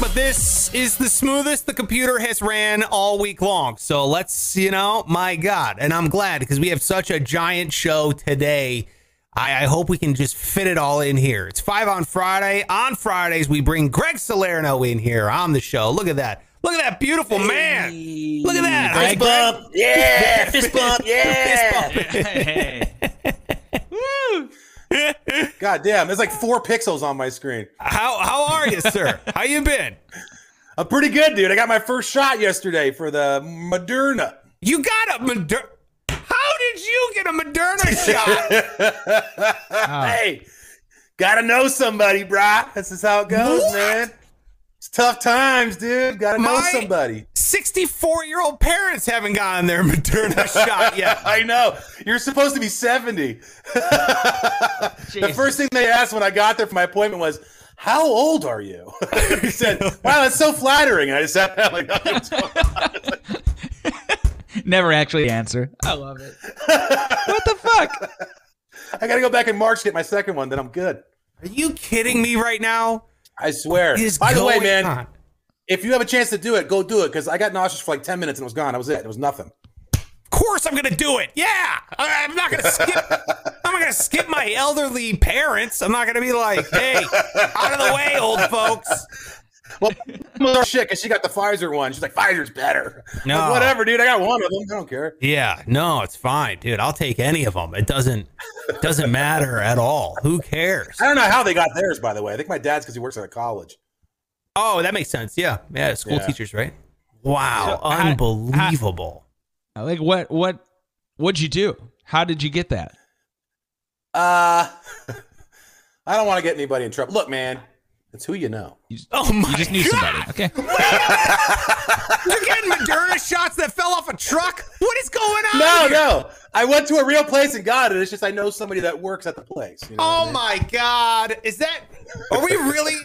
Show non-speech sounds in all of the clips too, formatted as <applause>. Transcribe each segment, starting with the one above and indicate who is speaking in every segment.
Speaker 1: But this is the smoothest the computer has ran all week long. So let's, you know, my God. And I'm glad because we have such a giant show today. I, I hope we can just fit it all in here. It's five on Friday. On Fridays, we bring Greg Salerno in here on the show. Look at that. Look at that beautiful man. Look at that. Hi,
Speaker 2: Fist
Speaker 1: Greg.
Speaker 2: bump. Yeah. Fist bump. <laughs> Yeah. <laughs>
Speaker 3: God damn, there's like four pixels on my screen.
Speaker 1: How how are you, sir? <laughs> How you been?
Speaker 3: I'm pretty good, dude. I got my first shot yesterday for the Moderna.
Speaker 1: You got a Moderna. How did you get a Moderna shot? <laughs>
Speaker 3: Hey, gotta know somebody, brah. This is how it goes,
Speaker 1: What?
Speaker 3: man. It's tough times, dude. Gotta know
Speaker 1: My-
Speaker 3: somebody.
Speaker 1: 64 year old parents haven't gotten their Moderna <laughs> shot yet.
Speaker 3: I know. You're supposed to be 70. <laughs> the first thing they asked when I got there for my appointment was, How old are you? <laughs> he said, Wow, that's so flattering. And I just sat there like, "Oh, what's going on?"
Speaker 4: Never actually answer. I love it. what the fuck?
Speaker 3: I gotta go back in March to get my second one, then I'm good.
Speaker 1: Are you kidding me right now?
Speaker 3: I swear. By the way, man,
Speaker 1: on?
Speaker 3: if you have a chance to do it, go do it because I got nauseous for like 10 minutes and it was gone. That was it. It was nothing.
Speaker 1: Of course I'm gonna do it. Yeah. I'm not gonna skip <laughs> I'm not gonna skip my elderly parents. I'm not gonna be like, hey, out of the way, old folks.
Speaker 3: Well, <laughs> well, shit, because she got the Pfizer one. She's like, Pfizer's better.
Speaker 1: No.
Speaker 3: Like, whatever, dude. I got one of them. I don't care.
Speaker 1: Yeah, no, it's fine, dude. I'll take any of them. It doesn't doesn't matter at all. Who cares?
Speaker 3: I don't know how they got theirs, by the way. I think my dad's because he works at a college.
Speaker 1: Oh, that makes sense. Yeah. Yeah, school
Speaker 3: Yeah.
Speaker 1: teachers, right? Wow,
Speaker 4: So, how-
Speaker 1: unbelievable.
Speaker 4: Like what? What? What'd you do? How did you get that?
Speaker 3: Uh, <laughs> I don't want to get anybody in trouble. Look, man, it's who you know.
Speaker 4: You just,
Speaker 1: oh my
Speaker 4: you just knew
Speaker 1: God.
Speaker 4: somebody. Okay.
Speaker 1: You're getting Moderna shots that fell off a truck? What is going on?
Speaker 3: No,
Speaker 1: here?
Speaker 3: no. I went to a real place and got it. It's just I know somebody that works at the place. you know what I
Speaker 1: Oh
Speaker 3: mean?
Speaker 1: my god. Is that are we really <laughs>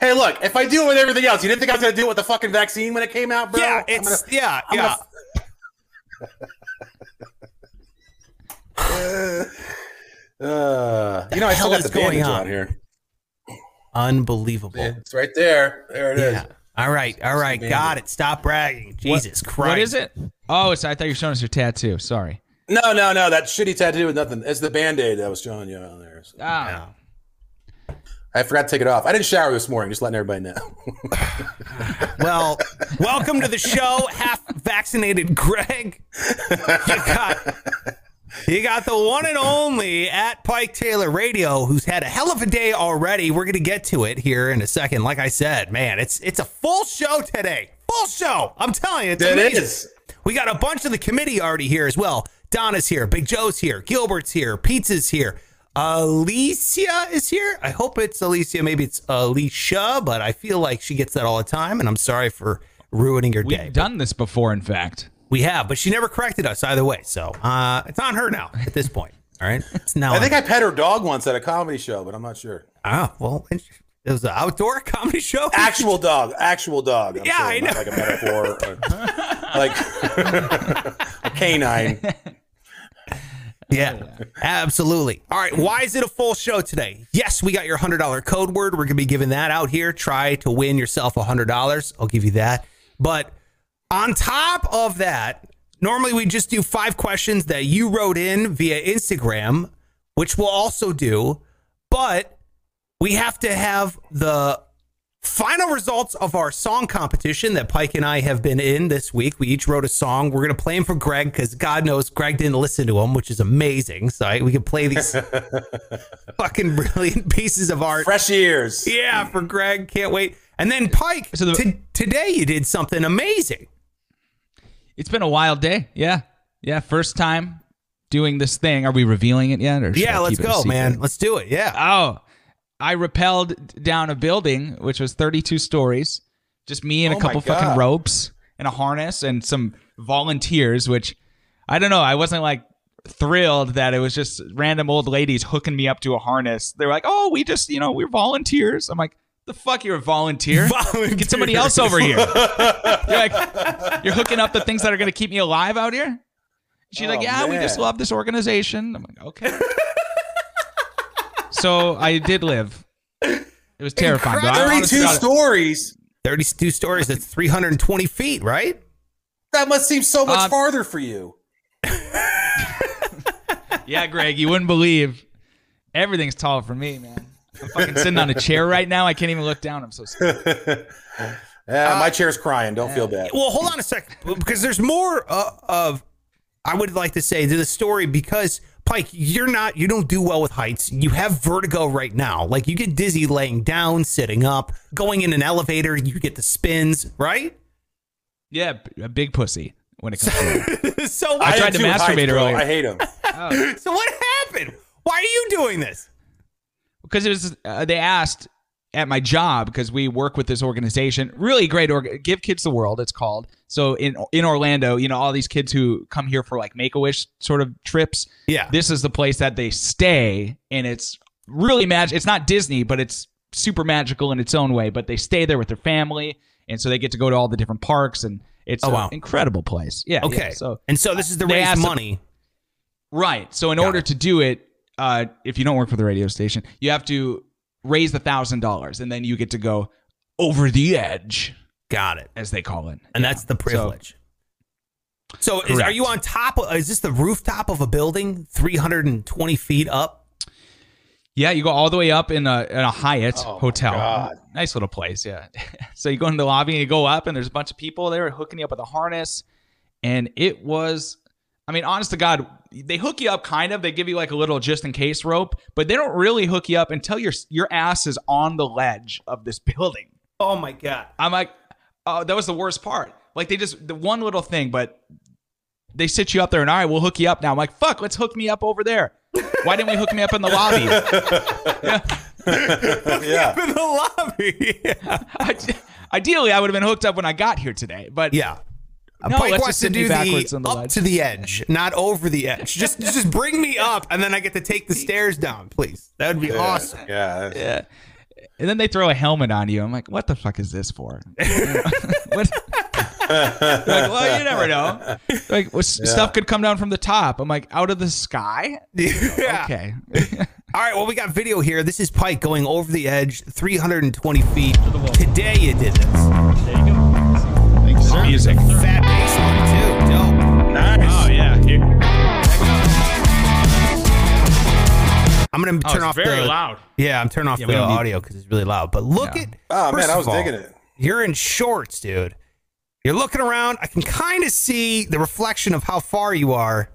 Speaker 3: Hey, look, if I do it with everything else, you didn't think I was going to do it with the fucking vaccine when it came out, bro?
Speaker 1: Yeah, it's
Speaker 3: gonna-
Speaker 1: yeah,
Speaker 3: I'm
Speaker 1: yeah. <laughs> <laughs>
Speaker 3: Uh, you know, I still
Speaker 1: hell
Speaker 3: got
Speaker 1: is
Speaker 3: the
Speaker 1: going
Speaker 3: bandage
Speaker 1: on?
Speaker 3: on here.
Speaker 1: Unbelievable.
Speaker 3: It's right there. There it is.
Speaker 1: Yeah. All right, all right, got it. Stop bragging. Jesus
Speaker 4: What-
Speaker 1: Christ.
Speaker 4: What is it? Oh, it's, I thought you were showing us your tattoo. Sorry.
Speaker 3: No, no, no. That shitty tattoo with nothing. It's the band aid I was showing you on there. So-
Speaker 4: Ah.
Speaker 3: I forgot to take it off. I didn't shower this morning, just letting everybody know. <laughs>
Speaker 1: Well, welcome to the show, half vaccinated Greg. You got you got the one and only at Pike Taylor Radio, who's had a hell of a day already. We're gonna get to it here in a second. Like I said, man, it's it's a full show today. Full show. I'm telling you, it's
Speaker 3: It
Speaker 1: amazing.
Speaker 3: is.
Speaker 1: We got a bunch of the committee already here as well. Donna's here, Big Joe's here, Gilbert's here, Pizza's here. Alicia is here. I hope it's Alicia. Maybe it's Alicia, but I feel like she gets that all the time, and I'm sorry for ruining your day.
Speaker 4: We've done this before, in fact.
Speaker 1: We have, but she never corrected us either way. So uh, it's on her now at this point. All right. It's now.
Speaker 3: I think
Speaker 1: on-
Speaker 3: I pet her dog once at a comedy show, but I'm not sure.
Speaker 1: Ah, well, it was an outdoor <laughs> comedy show.
Speaker 3: Actual dog, actual dog. I'm
Speaker 1: Yeah,
Speaker 3: saying,
Speaker 1: I know.
Speaker 3: Like a metaphor, or, like <laughs> a canine. <laughs>
Speaker 1: Yeah, absolutely. All right, why is it a full show today? Yes, we got your $100 code word. We're going to be giving that out here. Try to win yourself $100. I'll give you that. But on top of that, normally we just do five questions that you wrote in via Instagram, which we'll also do. But we have to have the final results of our song competition that Pike and I have been in this week. We each wrote a song. We're going to play them for Greg because God knows Greg didn't listen to them, which is amazing. So I, we can play these <laughs> fucking brilliant pieces of art.
Speaker 3: Fresh ears.
Speaker 1: Yeah, for Greg. Can't wait. And then Pike,
Speaker 4: So the-
Speaker 1: t- today you did something amazing.
Speaker 4: It's been a wild day. Yeah. Yeah. First time doing this thing. Are we revealing it yet? Or
Speaker 1: Yeah, let's
Speaker 4: keep it a
Speaker 1: go, man. Let's do it. Yeah.
Speaker 4: Oh, I rappelled down a building which was 32 stories. Just me and
Speaker 3: Oh
Speaker 4: a couple fucking ropes and a harness and some volunteers, which I don't know. I wasn't like thrilled that it was just random old ladies hooking me up to a harness. They're like, "Oh, we just, you know, we're volunteers." I'm like, "The fuck, you're a volunteer? <laughs> Get somebody else over here." <laughs> you're like, you're hooking up the things that are going to keep me alive out here. She's like,
Speaker 3: Oh,
Speaker 4: "Yeah, we just love this organization." I'm like, "Okay." so I did live. It was terrifying. I honestly
Speaker 3: Thirty-two stories.
Speaker 1: 32 stories. That's 320 feet, right?
Speaker 3: That must seem so much
Speaker 4: Uh,
Speaker 3: farther for you. <laughs>
Speaker 4: Yeah, Greg, you wouldn't believe. Everything's tall for me, man. I'm fucking sitting on a chair right now. I can't even look down. I'm so scared. <laughs>
Speaker 3: Yeah, my chair's crying. Don't feel bad.
Speaker 1: Well, hold on a second, because there's more uh, of, I would like to say, to the story because Pike, you're not, you don't do well with heights. You have vertigo right now. Like you get dizzy laying down, sitting up, going in an elevator. You get the spins, right?
Speaker 4: Yeah, b- a big pussy when it comes to it. <laughs>
Speaker 1: so,
Speaker 4: I
Speaker 3: am
Speaker 4: tried to masturbate
Speaker 3: heights,
Speaker 4: earlier.
Speaker 3: I hate them. <laughs>
Speaker 1: so what happened? Why are you doing this?
Speaker 4: Because it was uh, they asked at my job because we work with this organization really great org- give kids the world it's called so in in orlando you know all these kids who come here for like make-a-wish sort of trips
Speaker 1: Yeah.
Speaker 4: this is the place that they stay and it's really magic it's not disney but it's super magical in its own way but they stay there with their family and so they get to go to all the different parks and it's
Speaker 1: Oh,
Speaker 4: an
Speaker 1: wow.
Speaker 4: incredible place yeah
Speaker 1: Okay.
Speaker 4: yeah. so
Speaker 1: and so this is
Speaker 4: the
Speaker 1: raise money.
Speaker 4: Right. So in order to do it, uh, if you don't work for the radio station, you have to raise the thousand dollars, and then you get to go over the edge,
Speaker 1: Got it.
Speaker 4: as they call it.
Speaker 1: And
Speaker 4: Yeah.
Speaker 1: that's the privilege. So, is, are you on top? Of, is this the rooftop of a building, 320 feet up?
Speaker 4: Yeah, you go all the way up in a in a Hyatt
Speaker 3: Oh,
Speaker 4: hotel.
Speaker 3: God.
Speaker 4: Nice little place. Yeah. <laughs> so you go in the lobby and you go up, and there's a bunch of people there hooking you up with a harness, and it was. I mean, honest to God, they hook you up kind of. They give you like a little just in case rope, but they don't really hook you up until your your ass is on the ledge of this <laughs> building.
Speaker 1: Oh my god!
Speaker 4: I'm like, oh, that was the worst part. Like they just the one little thing, but they sit you up there and all right, we'll hook you up now. I'm like, fuck, let's hook me up over there. Why didn't we hook me up in the lobby? <laughs>
Speaker 3: yeah.
Speaker 1: In the lobby. <laughs> yeah.
Speaker 4: I- Ideally, I would have been hooked up when I got here today, but
Speaker 1: Yeah.
Speaker 4: No,
Speaker 1: Pike
Speaker 4: let's
Speaker 1: wants to
Speaker 4: sit me
Speaker 1: do
Speaker 4: backwards
Speaker 1: the
Speaker 4: on the
Speaker 1: up
Speaker 4: ledge.
Speaker 1: to the edge, not over the edge. Just <laughs> just bring me up, and then I get to take the stairs down, please. That would be awesome.
Speaker 3: Yeah.
Speaker 4: yeah. And then they throw a helmet on you. I'm like, what the fuck is this for? <laughs> <laughs> what? Like, well, you never know. Like, what, stuff could come down from the top. I'm like, out of the sky?
Speaker 1: Yeah.
Speaker 4: Okay.
Speaker 1: All right. Well, we got video here. This is Pike going over the edge, 320 feet. Today you did this.
Speaker 4: there you go.
Speaker 1: Music. Fat bass line too. Dope.
Speaker 3: Nice.
Speaker 4: Oh, yeah. Here.
Speaker 1: I'm gonna
Speaker 4: Oh,
Speaker 1: turn
Speaker 4: it's
Speaker 1: off
Speaker 4: very
Speaker 1: the.
Speaker 4: loud.
Speaker 1: Yeah, I'm turning off
Speaker 4: Yeah,
Speaker 1: the
Speaker 4: we don't need-
Speaker 1: audio because it's really loud. But look
Speaker 4: Yeah.
Speaker 1: at.
Speaker 3: Oh
Speaker 1: first
Speaker 3: man, I was
Speaker 1: of all,
Speaker 3: digging it.
Speaker 1: You're in shorts, dude. You're looking around. I can kind of see the reflection of how far you are.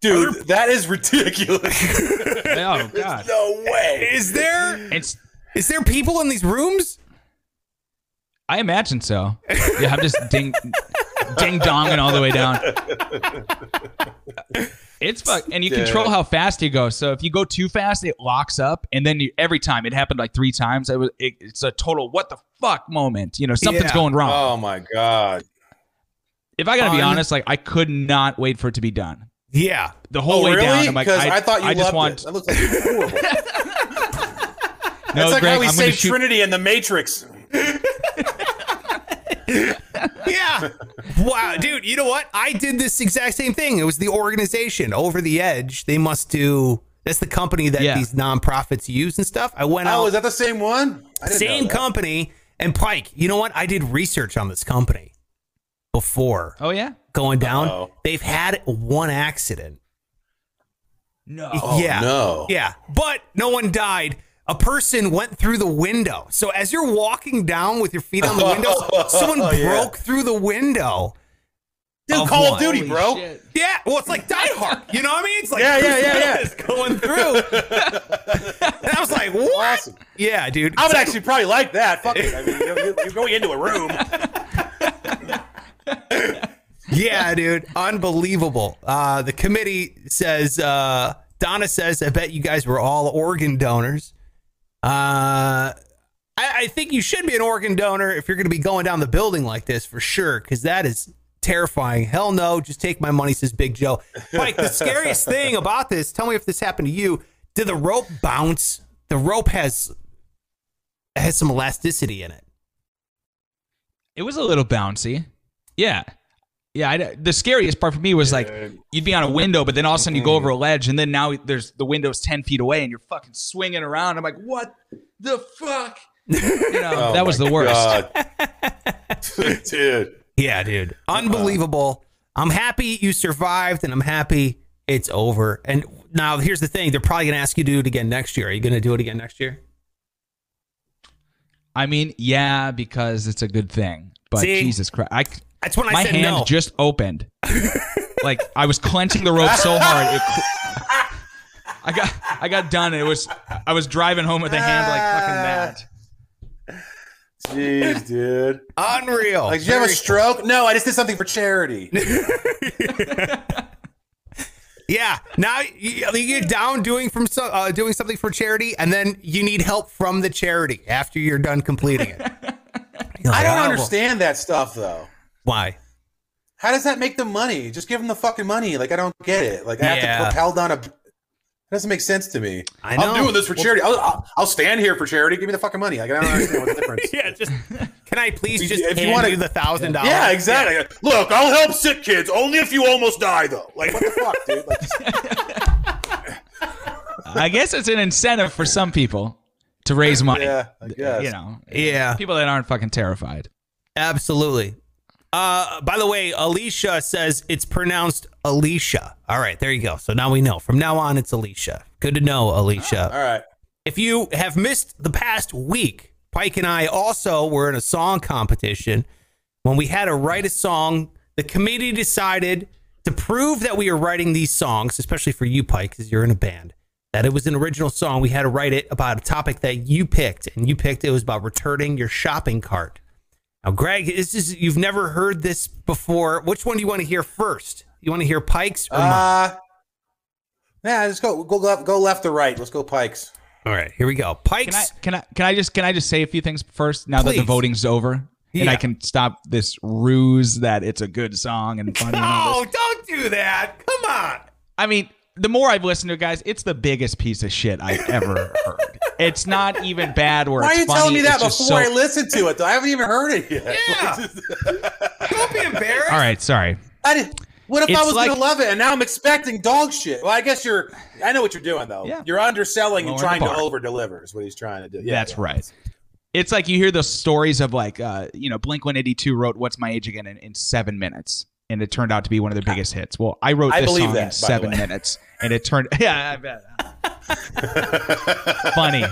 Speaker 3: Dude, that is ridiculous. <laughs>
Speaker 4: Oh, God.
Speaker 3: no way.
Speaker 1: Is there
Speaker 4: It's.
Speaker 1: is there people in these rooms?
Speaker 4: I imagine so. Yeah, I'm just ding, ding donging all the way down. It's fuck, and you control how fast you go. So if you go too fast, it locks up, and then you, every time it happened like three times. It was it, it's a total what the fuck moment. You know, something's
Speaker 1: Yeah.
Speaker 4: going wrong.
Speaker 3: Oh my god.
Speaker 4: if I gotta be honest, like I could not wait for it to be done.
Speaker 1: Yeah.
Speaker 4: The whole
Speaker 3: oh
Speaker 4: way
Speaker 3: really?
Speaker 4: down, I'm like,
Speaker 3: Because
Speaker 4: I,
Speaker 3: I, thought you
Speaker 4: I just want.
Speaker 3: it. That looks like horrible. <laughs> <laughs>
Speaker 4: No,
Speaker 3: It's like
Speaker 4: Greg,
Speaker 3: how we
Speaker 4: I'm
Speaker 3: saved. Trinity in the Matrix. <laughs> <laughs>
Speaker 1: Yeah. wow, dude. You know what? I did this exact same thing. It was the organization Over the Edge. They must do. That's the company that
Speaker 4: Yeah.
Speaker 1: these nonprofits use and stuff. I went
Speaker 3: Oh,
Speaker 1: out.
Speaker 3: is that the same one? I didn't
Speaker 1: same
Speaker 3: know
Speaker 1: company. And Pike, you know what? I did research on this company before
Speaker 4: Oh yeah.
Speaker 1: going down.
Speaker 3: Uh-oh.
Speaker 1: They've had one accident.
Speaker 4: No.
Speaker 1: yeah.
Speaker 3: Oh, no.
Speaker 1: Yeah. But no one died. A person went through the window. So as you're walking down with your feet on the window, someone <laughs>
Speaker 3: Oh, yeah.
Speaker 1: broke through the window.
Speaker 3: Dude,
Speaker 1: Of
Speaker 3: Call
Speaker 1: what?
Speaker 3: of Duty,
Speaker 4: Holy
Speaker 3: bro.
Speaker 4: shit.
Speaker 1: Yeah, well, it's like Die Hard. You know what I mean? It's like
Speaker 3: Yeah, yeah, yeah, yeah.
Speaker 1: Willis going through. and I was like, what?
Speaker 3: Awesome.
Speaker 1: Yeah, dude.
Speaker 3: I would actually probably like that. Fuck it. I mean, you're, you're- you're going into a room.
Speaker 1: Yeah, dude. Unbelievable. Uh, the committee says, uh, Donna says, I bet you guys were all organ donors. Uh, I, I think you should be an organ donor if you're going to be going down the building like this for sure, because that is terrifying. Hell no, just take my money, says Big Joe. Mike, the scariest <laughs> thing about this, tell me if this happened to you. Did the rope bounce? The rope has has some elasticity in it.
Speaker 4: It was a little bouncy. Yeah. Yeah, I, the scariest part for me was like you'd be on a window, but then all of a sudden you go mm-hmm. over a ledge, and then now there's the window's ten feet away, and you're fucking swinging around. I'm like, what the fuck? <laughs> You know,
Speaker 3: Oh
Speaker 4: that was the worst. <laughs> <laughs>
Speaker 3: Dude.
Speaker 1: Yeah, dude. Unbelievable. I'm happy you survived and I'm happy it's over. And now here's the thing. They're probably going to ask you to do it again next year. Are you going to do it again next year?
Speaker 4: I mean, yeah, because it's a good thing. But
Speaker 1: See?
Speaker 4: Jesus Christ, I,
Speaker 1: That's when I
Speaker 4: my
Speaker 1: said
Speaker 4: hand
Speaker 1: no.
Speaker 4: just opened. <laughs> like I was clenching the rope so hard. It, cl- I got I got done. It was I was driving home with a hand like fucking that.
Speaker 3: Jeez, dude.
Speaker 1: Unreal.
Speaker 3: Like, did you have a stroke? No, I just did something for charity. <laughs>
Speaker 1: Yeah. Now you, you get down doing from so, uh, doing something for charity, and then you need help from the charity after you're done completing it. You're
Speaker 3: I don't
Speaker 1: "Oh,
Speaker 3: understand that stuff, though.
Speaker 1: Why?
Speaker 3: How does that make them money? Just give them the fucking money. Like, I don't get it. Like, I have
Speaker 1: Yeah.
Speaker 3: to propel down a. It doesn't make sense to me.
Speaker 1: I
Speaker 3: am doing this for charity. I'll, I'll, I'll stand here for charity. Give me the fucking money. Like, I don't understand what the difference. <laughs>
Speaker 1: Yeah. Just can I please
Speaker 3: If
Speaker 1: just
Speaker 3: if you wanna-
Speaker 1: you the thousand dollars?
Speaker 3: Yeah, exactly. Look, I'll help sick kids only if you almost die, though. Like, what the fuck, dude? Like, just- <laughs>
Speaker 4: I guess it's an incentive for some people to raise money.
Speaker 3: yeah, I guess.
Speaker 4: You know,
Speaker 1: Yeah.
Speaker 4: people that aren't fucking terrified.
Speaker 1: Absolutely. Uh, by the way, Alicia says it's pronounced Alicia. All right, there you go. So now we know. From now on, it's Alicia. Good to know, Alicia.
Speaker 3: All right.
Speaker 1: If you have missed the past week, Pike and I also were in a song competition. When we had to write a song, the committee decided to prove that we are writing these songs, especially for you, Pike, because you're in a band, that it was an original song. We had to write it about a topic that you picked, and you picked it was about returning your shopping cart. Now, Greg, this is you've never heard this before. Which one do you want to hear first? You want to hear Pike's or mine?
Speaker 3: Uh, yeah, let's go. Go left. Go left or right. Let's go Pikes.
Speaker 1: All right, here we go.
Speaker 4: Can I
Speaker 1: Pike's.
Speaker 4: can I can I just can I just say a few things first now that the voting's over? And I can stop this ruse that it's a good song and funny and all <laughs>
Speaker 1: Oh,
Speaker 4: this.
Speaker 1: don't do that. Come on.
Speaker 4: I mean, the more I've listened to it, guys, it's the biggest piece of shit I've ever heard. It's not even bad where
Speaker 3: Why are you
Speaker 4: funny.
Speaker 3: telling me that
Speaker 4: it's
Speaker 3: before
Speaker 4: so-
Speaker 3: I listen to it? Though I haven't even heard it yet.
Speaker 1: Yeah. <laughs> Don't be embarrassed.
Speaker 4: All right, sorry.
Speaker 3: I did, what if I was
Speaker 4: like-
Speaker 3: gonna love it and now I'm expecting dog shit? Well, I guess you're. I know what you're doing though.
Speaker 4: Yeah.
Speaker 3: You're underselling and trying to
Speaker 4: bar.
Speaker 3: over deliver is what he's trying to do. Yeah,
Speaker 4: That's
Speaker 3: yeah.
Speaker 4: right. It's like you hear the stories of like, uh, you know, Blink 182 wrote "What's My Age Again" in, in seven minutes, and it turned out to be one of their biggest hits. Well, I wrote this
Speaker 3: believe
Speaker 4: song
Speaker 3: that,
Speaker 4: in seven minutes, and it turned. <laughs> Yeah, I bet. <laughs> Funny.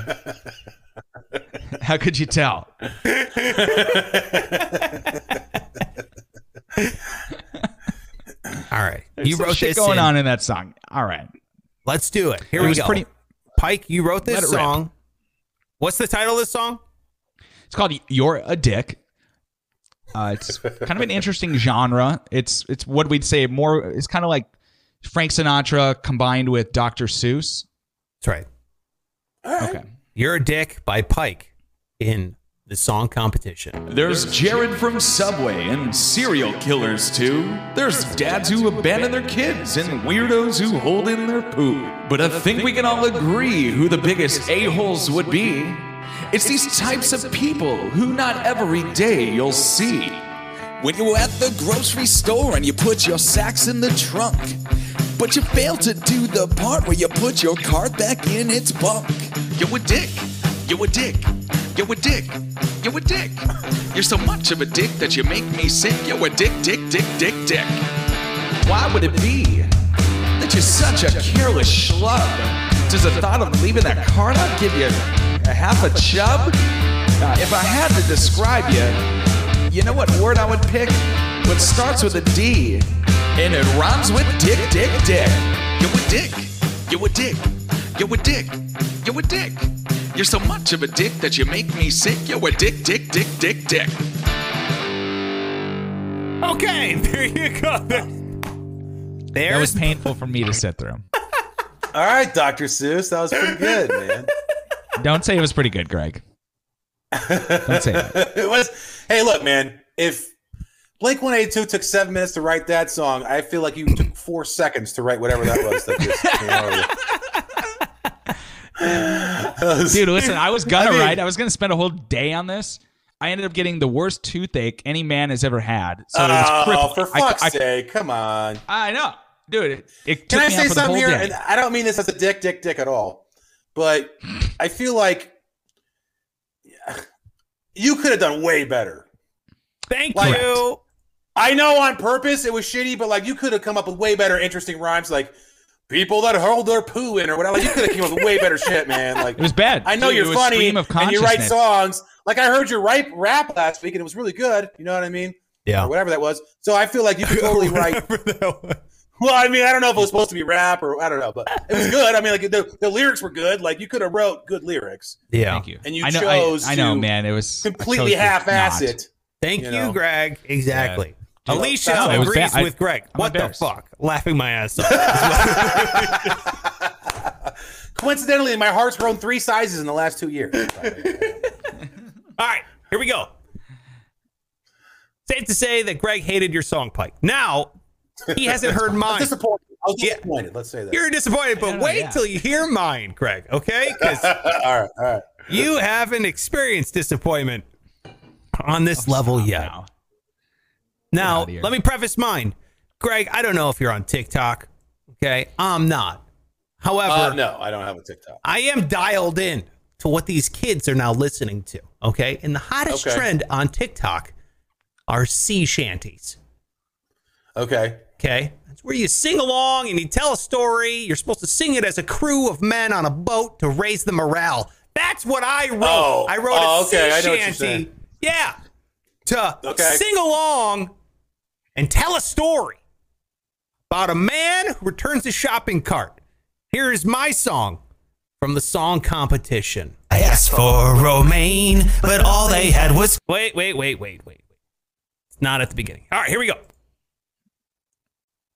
Speaker 4: How could you tell? <laughs>
Speaker 1: All right.
Speaker 4: There's
Speaker 1: you wrote
Speaker 4: shit
Speaker 1: this
Speaker 4: going
Speaker 1: in.
Speaker 4: on in that song. All right.
Speaker 1: Let's do it. Here
Speaker 4: It
Speaker 1: we
Speaker 4: was
Speaker 1: go.
Speaker 4: pretty-
Speaker 1: Pike, you wrote this
Speaker 4: it rip.
Speaker 1: song. What's the title of this song?
Speaker 4: It's called "You're a Dick." Uh, it's kind of an interesting genre. It's it's what we'd say more. It's kind of like Frank Sinatra combined with Dr. Seuss.
Speaker 1: That's right.
Speaker 4: Okay.
Speaker 1: You're a Dick by Pike in the song competition.
Speaker 5: There's Jared from Subway and serial killers too. There's dads who abandon their kids and weirdos who hold in their poo. But I think we can all agree who the biggest a-holes would be. It's these types of people who not every day you'll see.
Speaker 6: When you're at the grocery store and you put your sacks in the trunk, but you fail to do the part where you put your cart back in its bunk.
Speaker 5: You're a dick. You're a dick. You're a dick. You're a dick. You're so much of a dick that you make me sick. You're a dick, dick, dick, dick, dick. Why would it be that you're such a careless schlub? Does the thought of leaving that card out give you a half a chub. Uh, if I had to describe you, you know what word I would pick? What starts with a D and it rhymes with dick, dick, dick. You a dick. You a dick. You a dick. You a dick. You're so much of a dick that you make me sick. You're a dick, dick, dick, dick, dick.
Speaker 1: Okay, <laughs> there you go. There-
Speaker 4: That was painful for me to sit through. <laughs>
Speaker 3: All right, Dr. Seuss, that was pretty good, man.
Speaker 4: Don't say it was pretty good, Greg. Don't say that. <laughs>
Speaker 3: it was. Hey, look, man. If Blink One Eighty Two took seven minutes to write that song, I feel like you took four seconds to write whatever that was. That just came out of you. <laughs>
Speaker 4: Dude, listen, I was gonna
Speaker 3: I mean-
Speaker 4: write. I was gonna spend a whole day on this. I ended up getting the worst toothache any man has ever had. So it was
Speaker 3: Oh, for fuck's
Speaker 4: I,
Speaker 3: sake! Come on.
Speaker 4: I know, dude. It, it
Speaker 3: Can
Speaker 4: took
Speaker 3: I
Speaker 4: me
Speaker 3: say something here?
Speaker 4: day.
Speaker 3: And I don't mean this as a dick, dick, dick at all, but I feel like you could have done way better.
Speaker 1: thank
Speaker 3: Like-
Speaker 1: you.
Speaker 3: I know on purpose it was shitty, but like you could have come up with way better, interesting rhymes, like people that hold their poo in or whatever. Like you could have came up with way better shit, man. Like
Speaker 4: It was bad.
Speaker 3: I know
Speaker 4: Dude,
Speaker 3: you're funny
Speaker 4: of
Speaker 3: and you write songs. Like I heard your rap rap last week and it was really good. You know what I mean?
Speaker 1: Yeah.
Speaker 3: Or whatever that was. So I feel like you could <laughs> totally write. Well, I mean, I don't know if it was supposed to be rap or I don't know, but it was good. I mean, like the, the lyrics were good. Like you could have wrote good lyrics.
Speaker 1: Yeah.
Speaker 4: Thank you.
Speaker 3: And you
Speaker 4: I know,
Speaker 3: chose
Speaker 4: I, I know,
Speaker 3: to
Speaker 4: man. It was
Speaker 3: Completely half-ass it.
Speaker 1: Thank
Speaker 3: You
Speaker 1: you,
Speaker 3: know.
Speaker 1: Greg. Exactly.
Speaker 3: Dude,
Speaker 1: Alicia
Speaker 3: that's-
Speaker 4: it was
Speaker 1: agrees
Speaker 4: bad.
Speaker 1: With Greg.
Speaker 4: I'm
Speaker 1: what the fuck? Laughing my ass off. <laughs>
Speaker 3: Coincidentally, my heart's grown three sizes in the last two years.
Speaker 1: All right, here we go. Safe to say that Greg hated your song, Pike. Now, he hasn't heard mine.
Speaker 3: disappointed. I was
Speaker 1: Yeah.
Speaker 3: disappointed. Let's say that.
Speaker 1: You're disappointed, but
Speaker 4: know,
Speaker 1: wait
Speaker 4: yeah.
Speaker 1: till you hear mine, Greg, okay? <laughs> Because
Speaker 3: all right, all right.
Speaker 1: you haven't experienced disappointment on this level yet.
Speaker 4: Now.
Speaker 1: Now, let me preface mine. Greg, I don't know if you're on TikTok, okay? I'm not. However,
Speaker 3: Uh, no, I don't have a TikTok.
Speaker 1: I am dialed in to what these kids are now listening to. Okay. And the hottest
Speaker 3: Okay.
Speaker 1: trend on TikTok are sea shanties.
Speaker 3: Okay.
Speaker 1: Okay. That's where you sing along and you tell a story. You're supposed to sing it as a crew of men on a boat to raise the morale. That's what I wrote.
Speaker 3: Oh.
Speaker 1: I wrote
Speaker 3: Oh,
Speaker 1: a
Speaker 3: okay. I
Speaker 1: sea
Speaker 3: know what you're
Speaker 1: shanty. Yeah. To
Speaker 3: Okay.
Speaker 1: sing along and tell a story about a man who returns his shopping cart. Here is my song from the song competition. I asked for romaine, but all they had was. Wait, wait, wait, wait, wait. It's not at the beginning. All right, here we go.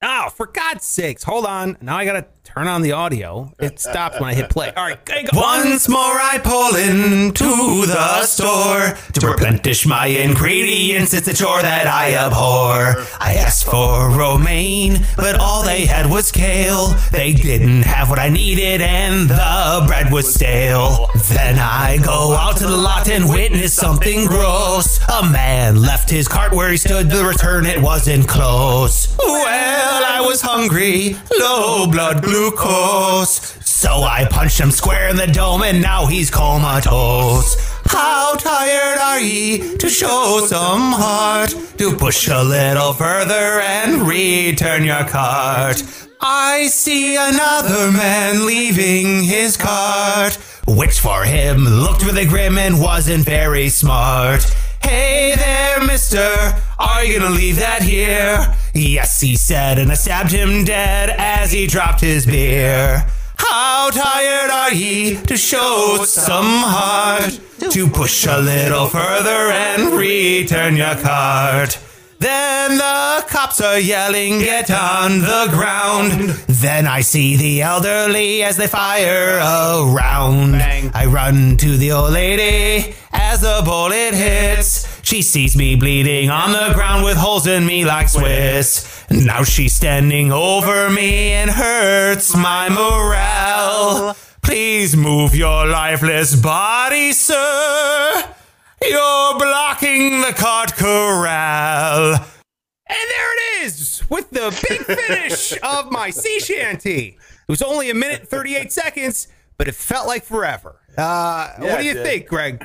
Speaker 1: Oh, for God's sakes, hold on. Now I gotta turn on the audio. It stops when I hit play. All right. Once more I pull into the store to replenish my ingredients. It's a chore that I abhor. I asked for romaine, but all they had was kale. They didn't have what I needed, and the bread was stale. Then I go out to the lot and witness something gross. A man left his cart where he stood. The return it wasn't close. Well, I was hungry, low blood glucose. So I punched him square in the dome, and now he's comatose. How tired are ye to show some heart? To push a little further and return your cart. I see another man leaving his cart, which for him looked really grim and wasn't very smart. Hey there, mister, are you gonna leave that here? Yes, he said, and I stabbed him dead as he dropped his beer. How tired are ye to show some heart? To push a little further and return your cart. Then the cops are yelling, get on the ground. Then I see the elderly as they fire around. I run to the old lady as the bullet hits. She sees me bleeding on the ground with holes in me like Swiss. Now she's standing over me and hurts my morale. Please move your lifeless body, sir. You're blocking the cart corral. And there it is, with the big finish <laughs> of my sea shanty. It was only a minute 38 seconds, but it felt like forever. Uh,
Speaker 3: Yeah,
Speaker 1: what do you think, Greg?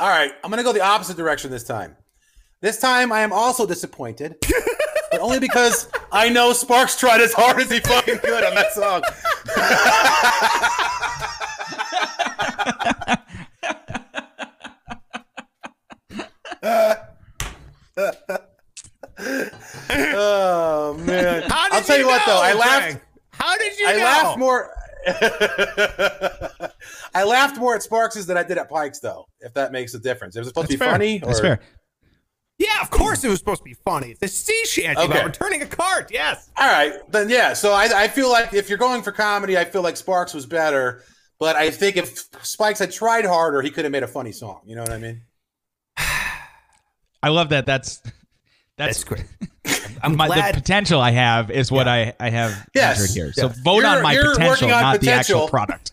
Speaker 3: All right, I'm gonna go the opposite direction this time. This time I am also disappointed, <laughs> but only because I know Sparks tried as hard as he fucking could on that song. oh man! I'll tell you, you
Speaker 1: know, what
Speaker 3: though, I laughed.
Speaker 1: Frank? How did you?
Speaker 3: I
Speaker 1: know?
Speaker 3: laughed more. <laughs> I laughed more at Sparks's than I did at Pike's, though. If that makes a difference, it was supposed
Speaker 4: That's
Speaker 3: to be
Speaker 4: fair.
Speaker 3: funny.
Speaker 4: That's
Speaker 3: or-
Speaker 4: fair.
Speaker 1: Yeah, of course it was supposed to be funny. It's a sea shanty
Speaker 3: Okay.
Speaker 1: about returning a cart. Yes.
Speaker 3: All right, then yeah. So I, I feel like if you're going for comedy, I feel like Sparks was better. But I think if Spikes had tried harder, he could have made a funny song. You know what I mean? <sighs>
Speaker 4: I love that. That's
Speaker 1: That's
Speaker 4: that's,
Speaker 1: great. I'm
Speaker 4: my, the potential I have is what I, I have
Speaker 3: Yes,
Speaker 4: measured here. So
Speaker 3: yes.
Speaker 4: vote on
Speaker 3: You're-
Speaker 4: my potential,
Speaker 3: on
Speaker 4: not the actual product.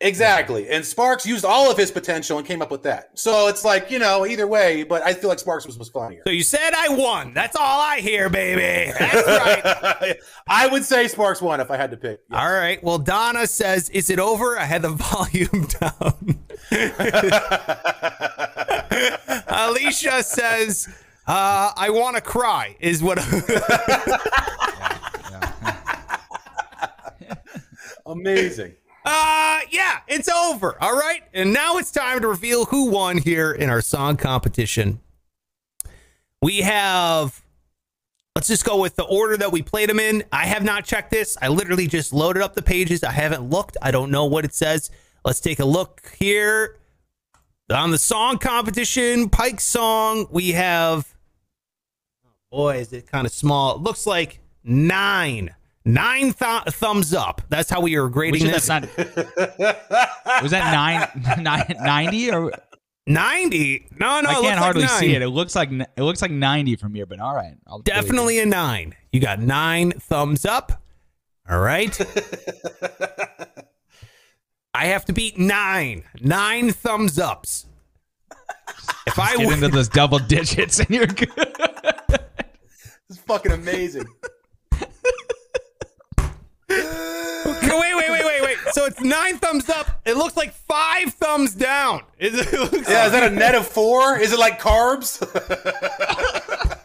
Speaker 3: Exactly. And Sparks used all of his potential and came up with that. So it's like you know, either way. But I feel like Sparks was was funnier.
Speaker 1: so you said I won. That's all I hear, baby. That's <laughs> right.
Speaker 3: I would say Sparks won if I had to pick. Yes.
Speaker 1: All right. Well, Donna says, "Is it over?" I had the <laughs> volume down. <laughs> Alicia says, uh, "I want to cry." Is what.
Speaker 3: Amazing.
Speaker 1: Uh, yeah, it's over. All right. And now it's time to reveal who won here in our song competition. We have, let's just go with the order that we played them in. I have not checked this. I literally just loaded up the pages. I haven't looked. I don't know what it says. Let's take a look here. On the song competition, Pike song, we have, oh boy, is it kind of small. It looks like nine. Nine th- thumbs up. That's how we are grading
Speaker 4: Which
Speaker 1: this.
Speaker 4: not. <laughs> Was that nine, nine, 90 or
Speaker 1: 90? No, no,
Speaker 4: I can't
Speaker 1: like
Speaker 4: hardly see it. It looks like it looks like 90 from here, but all right. I'll.
Speaker 1: Definitely a nine. You got nine thumbs up. All right. <laughs> I have to beat nine. Nine thumbs ups. If I
Speaker 4: Get
Speaker 1: win,
Speaker 4: into those double <laughs> digits and you're good.
Speaker 3: It's fucking amazing.
Speaker 1: Okay, wait, wait, wait, wait, wait. So it's nine thumbs up. It looks like five thumbs down. Is it? <laughs> it looks
Speaker 3: Yeah, is that a net of four? Is it like carbs? <laughs>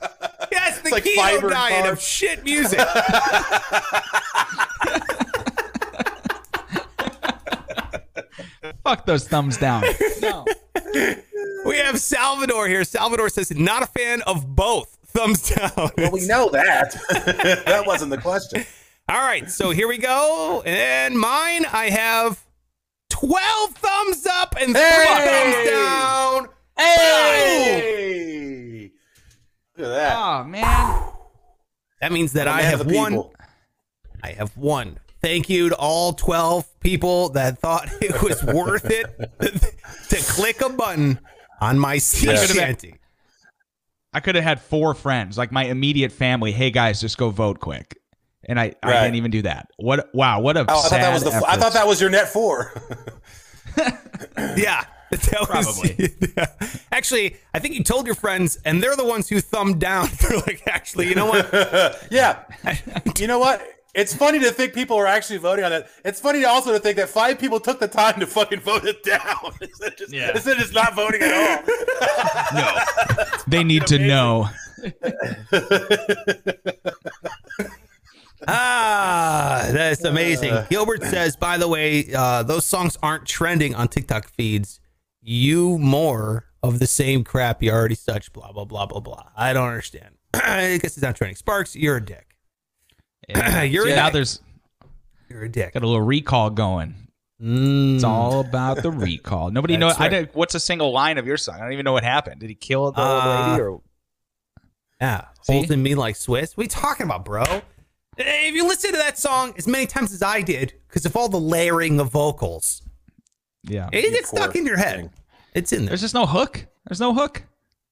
Speaker 1: Yes, the
Speaker 3: like
Speaker 1: keto
Speaker 3: fiber and
Speaker 1: diet of shit music. <laughs>
Speaker 4: Fuck those thumbs down. No.
Speaker 1: we have Salvador here. Salvador says, not a fan of both. Thumbs down.
Speaker 3: well, we know that. that wasn't the question.
Speaker 1: All right, so here we go. And mine, I have 12 thumbs up and three
Speaker 3: Hey!
Speaker 1: thumbs down.
Speaker 3: Hey! Look at that.
Speaker 4: Oh man.
Speaker 1: That means that I have
Speaker 3: the
Speaker 1: won.
Speaker 3: people.
Speaker 1: I have won. Thank you to all 12 people that thought <laughs> it was worth it <laughs> to click a button on my sea
Speaker 3: Yes.
Speaker 1: shanty.
Speaker 4: I could have had four friends, like my immediate family. Hey guys, just go vote quick. And I, I
Speaker 3: Right.
Speaker 4: didn't even do that. What? Wow, what a
Speaker 3: Oh, I thought that was
Speaker 4: sad
Speaker 3: the. I thought that was your net four.
Speaker 1: Yeah. <laughs> That was-
Speaker 4: Probably. <laughs>
Speaker 1: yeah. Actually, I think you told your friends, and they're the ones who thumbed down. <laughs> They're like, actually, you know what?
Speaker 3: yeah. You know what? It's funny to think people are actually voting on that. It's funny also to think that five people took the time to fucking vote it down instead of just,
Speaker 4: Yeah.
Speaker 3: instead of just not voting at all.
Speaker 4: No, they need to know.
Speaker 1: Ah, that's amazing. Gilbert says, by the way, uh, those songs aren't trending on TikTok feeds. You more of the same crap you already such, blah, blah, blah, blah, blah. I don't understand. <clears throat> I guess it's not trending. Sparks, you're a dick. <clears throat> You're
Speaker 4: See,
Speaker 1: a
Speaker 4: now
Speaker 1: dick.
Speaker 4: there's
Speaker 1: You're a dick.
Speaker 4: got a little recall going. It's all about the recall. Nobody knows.
Speaker 1: That's
Speaker 4: I
Speaker 1: right.
Speaker 4: did, what's a single line of your song? I don't even know what happened. Did he kill the
Speaker 1: Uh,
Speaker 4: old lady or?
Speaker 1: Yeah,
Speaker 4: See?
Speaker 1: holding me like Swiss. What are you talking about, bro? If you listen to that song as many times as I did, because of all the layering of vocals,
Speaker 4: Yeah.
Speaker 1: it gets stuck in your head. It's in there.
Speaker 4: There's just no hook. There's no hook.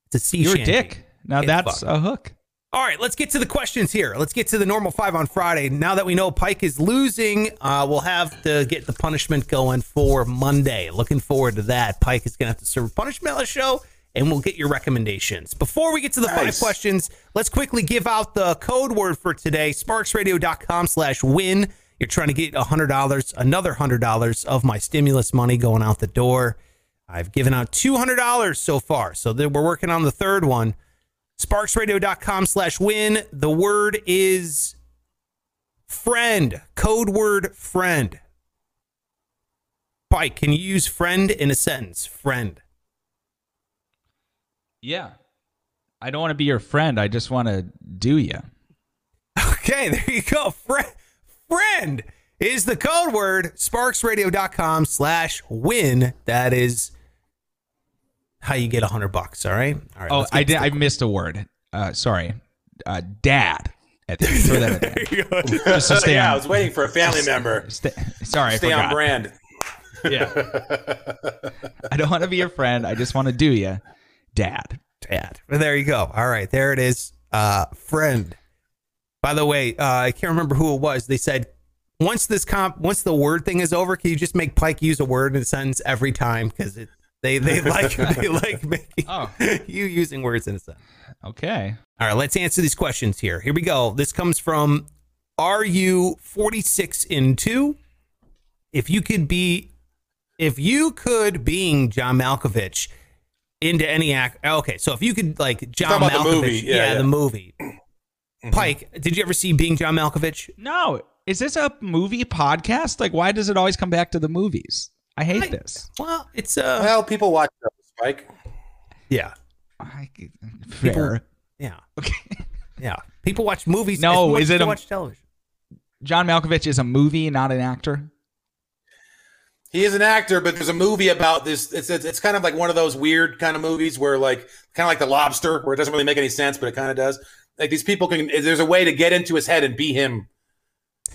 Speaker 1: It's a sea
Speaker 4: You're a dick. Now
Speaker 1: Get
Speaker 4: that's
Speaker 1: fucked.
Speaker 4: a hook.
Speaker 1: All right, let's get to the questions here. Let's get to the normal five on Friday. Now that we know Pike is losing, uh, we'll have to get the punishment going for Monday. Looking forward to that. Pike is going to have to serve punishment on the show, and we'll get your recommendations. Before we get to the five questions, let's quickly give out the code word for today sparksradio.com slash win. You're trying to get $100, another $100 of my stimulus money going out the door. I've given out $200 so far, so then we're working on the third one. sparksradio.com slash win. The word is friend. Code word friend. Pike can you use friend in a sentence? Friend
Speaker 4: Yeah. I don't want to be your friend. I just want to do you.
Speaker 1: Okay, there you go. Friend, friend is the code word. Sparksradio.com slash win. That is how you get a hundred bucks. All right. All right.
Speaker 4: Oh, I did.
Speaker 1: the-
Speaker 4: I missed a word. Uh, sorry. Uh, dad. At the, throw that at <laughs> the. Just to stay
Speaker 3: yeah, I was waiting for a family member. <laughs>
Speaker 4: Stay, sorry,
Speaker 3: Stay
Speaker 4: I
Speaker 3: on brand.
Speaker 4: Yeah. <laughs> I don't want to be your friend. I just want to do you, dad.
Speaker 1: Dad. Well, there you go. All right, there it is. Uh, friend. By the way, uh, I can't remember who it was. They said once this comp, once the word thing is over, can you just make Pike use a word in a sentence every time? Because it they they <laughs> like they like making
Speaker 4: Oh. <laughs>
Speaker 1: you using words in a sentence.
Speaker 4: Okay.
Speaker 1: All right, let's answer these questions here. Here we go. This comes from Are you 46 in 2? If you could be if you could being John Malkovich into any act okay, so if you could like John
Speaker 3: talking about the
Speaker 1: Malkovich,
Speaker 3: movie.
Speaker 1: yeah,
Speaker 3: Yeah, yeah.
Speaker 1: the movie. Pike, did you ever see being John Malkovich?
Speaker 4: No, is this a movie podcast? Like, why does it always come back to the movies? I hate this.
Speaker 1: Well, it's uh
Speaker 3: Well, people watch those, Spike.
Speaker 1: yeah.
Speaker 4: I, fair.
Speaker 1: Yeah.
Speaker 4: Okay. <laughs>
Speaker 1: Yeah. People watch movies.
Speaker 4: No, is it
Speaker 1: they
Speaker 4: a-
Speaker 1: watch television?
Speaker 4: John Malkovich is a movie, not an actor.
Speaker 3: He is an actor, but there's a movie about this. It's, it's it's kind of like one of those weird kind of movies where like kind of like The Lobster, where it doesn't really make any sense, but it kind of does. Like these people can. There's a way to get into his head and be him,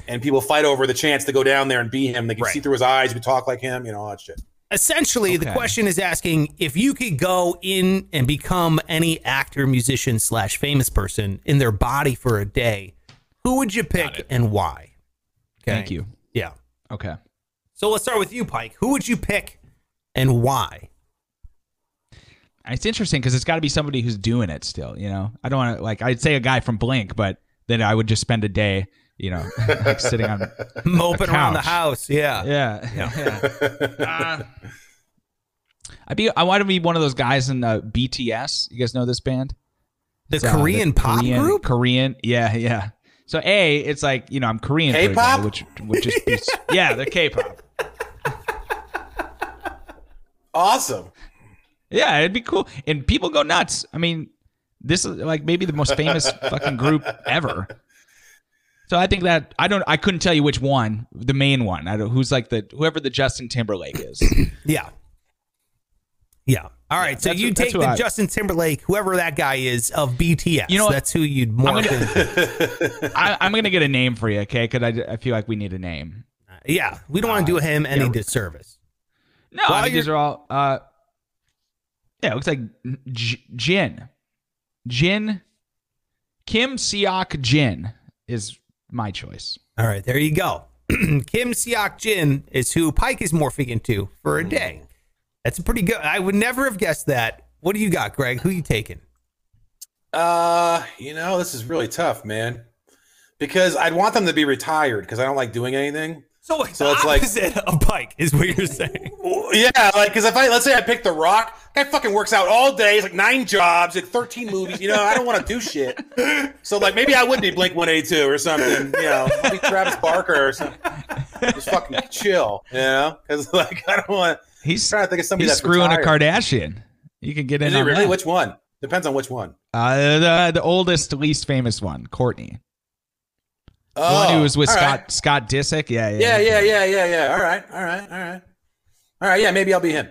Speaker 3: and people fight over the chance to go down there and be him. They can
Speaker 1: Right.
Speaker 3: see through his eyes, we talk like him, you know, all that shit.
Speaker 1: essentially the question is asking if you could go in and become any actor musician slash famous person in their body for a day who would you pick and why Okay.
Speaker 4: Thank you.
Speaker 1: yeah
Speaker 4: Okay.
Speaker 1: So let's start with you pike who would you pick and why
Speaker 4: It's interesting because it's got to be somebody who's doing it still. You know, I don't want to like I'd say a guy from Blink, but then I would just spend a day, you know, <laughs> like sitting on. <laughs>
Speaker 1: moping around the house yeah
Speaker 4: Yeah, <laughs> yeah. Uh, I'd be. I want to be one of those guys in uh, BTS. You guys know this band?
Speaker 1: the
Speaker 4: It's, uh,
Speaker 1: korean pop
Speaker 4: Korean-
Speaker 1: group
Speaker 4: Korean, yeah, yeah. So a, it's like you know I'm Korean.
Speaker 3: K-pop?
Speaker 4: which would just be yeah, they're K-pop.
Speaker 3: Awesome.
Speaker 4: Yeah, it'd be cool, and people go nuts. I mean, this is like maybe the most famous <laughs> fucking group ever. So I think that I don't. I couldn't tell you which one, the main one. I don't. Who's like the whoever the Justin Timberlake is. <coughs>
Speaker 1: yeah yeah all right so you
Speaker 4: who-
Speaker 1: take the
Speaker 4: I-
Speaker 1: justin timberlake whoever that guy is of bts
Speaker 4: You know what?
Speaker 1: that's who you'd morph
Speaker 4: gonna-
Speaker 1: into <laughs> <laughs>
Speaker 4: I, I'm gonna get a name for you, okay? Because I, I feel like we need a name.
Speaker 1: Uh, yeah we don't want to uh, do him any disservice
Speaker 4: No,
Speaker 1: While
Speaker 4: I mean, these
Speaker 1: you're-
Speaker 4: all. Uh, yeah, it looks like J- Jin, Jin, Kim Seok Jin is my choice.
Speaker 1: All right, there you go. <clears throat> Kim Seok Jin is who Pike is morphing into for a day. That's a pretty good. I would never have guessed that. What do you got, Greg? Who you taking?
Speaker 3: Uh, you know, this is really tough, man. Because I'd want them to be retired because I don't like doing anything.
Speaker 1: So it's,
Speaker 3: So it's like-
Speaker 1: opposite of Pike, is what you're saying. <laughs>
Speaker 3: Yeah, like because if I let's say I pick The Rock, guy fucking works out all day. He's like nine jobs, like thirteen movies. You know, I don't want to do shit. So like maybe I would be Blink One Eighty Two or something. You know, I'll be Travis Barker or something. Just fucking chill. You know, because like I don't want.
Speaker 4: He's
Speaker 3: trying to think of somebody
Speaker 4: he's
Speaker 3: that's
Speaker 4: screwing
Speaker 3: retired.
Speaker 4: a Kardashian. You can get in
Speaker 3: Is it
Speaker 4: on
Speaker 3: really?
Speaker 4: that.
Speaker 3: Which one? Depends on which one.
Speaker 4: Uh, the the oldest, least famous one, Kourtney. The
Speaker 3: Oh,
Speaker 4: one who was with Scott
Speaker 3: right.
Speaker 4: Scott Disick. Yeah, yeah,
Speaker 3: Yeah, yeah, yeah, yeah, yeah. All right, all right, all right, all right. Yeah, maybe I'll be him.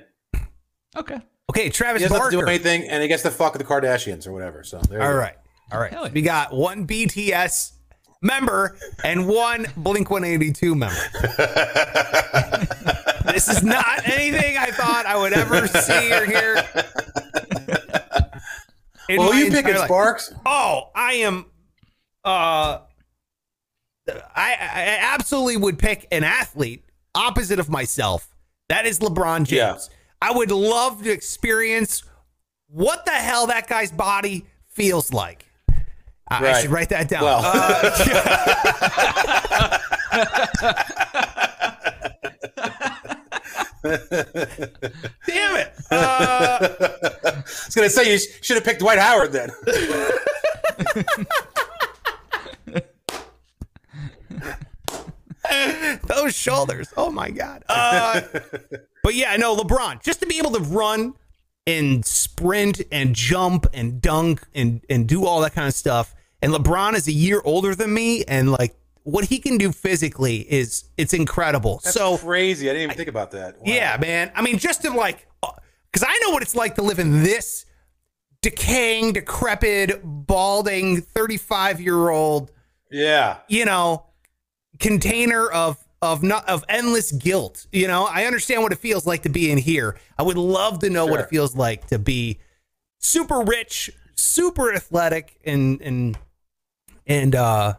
Speaker 4: Okay.
Speaker 1: Okay,
Speaker 3: He
Speaker 1: Travis
Speaker 3: doesn't do anything, and he gets to fuck with the Kardashians or whatever. So there you
Speaker 1: All
Speaker 3: go.
Speaker 1: right, all right. We got one BTS member and one Blink 182 member. <laughs> this is not anything I thought I would ever see or hear. <laughs> in
Speaker 3: Well, you
Speaker 1: entire
Speaker 3: picking
Speaker 1: life.
Speaker 3: Sparks?
Speaker 1: Oh, I am. Uh, I, I absolutely would pick an athlete opposite of myself. That is LeBron James.
Speaker 3: Yeah.
Speaker 1: I would love to experience what the hell that guy's body feels like. I- I should write that down.
Speaker 3: Well. <laughs>
Speaker 1: Damn it! Uh,
Speaker 3: I was gonna say you should have picked Dwight Howard then. <laughs> <laughs>
Speaker 1: those shoulders. Oh my god. Uh, <laughs> but yeah, no, LeBron. Just to be able to run and sprint and jump and dunk and and do all that kind of stuff. And LeBron is a year older than me, and like what he can do physically is it's incredible.
Speaker 3: That's
Speaker 1: so
Speaker 3: crazy. I didn't even think about that. Wow.
Speaker 1: yeah, man. I mean, just to like, because I know what it's like to live in this decaying, decrepit, balding, 35 year old,
Speaker 3: Yeah.
Speaker 1: you know, container of of not of endless guilt. You know, I understand what it feels like to be in here. I would love to know what it feels like to be super rich, super athletic, and and and uh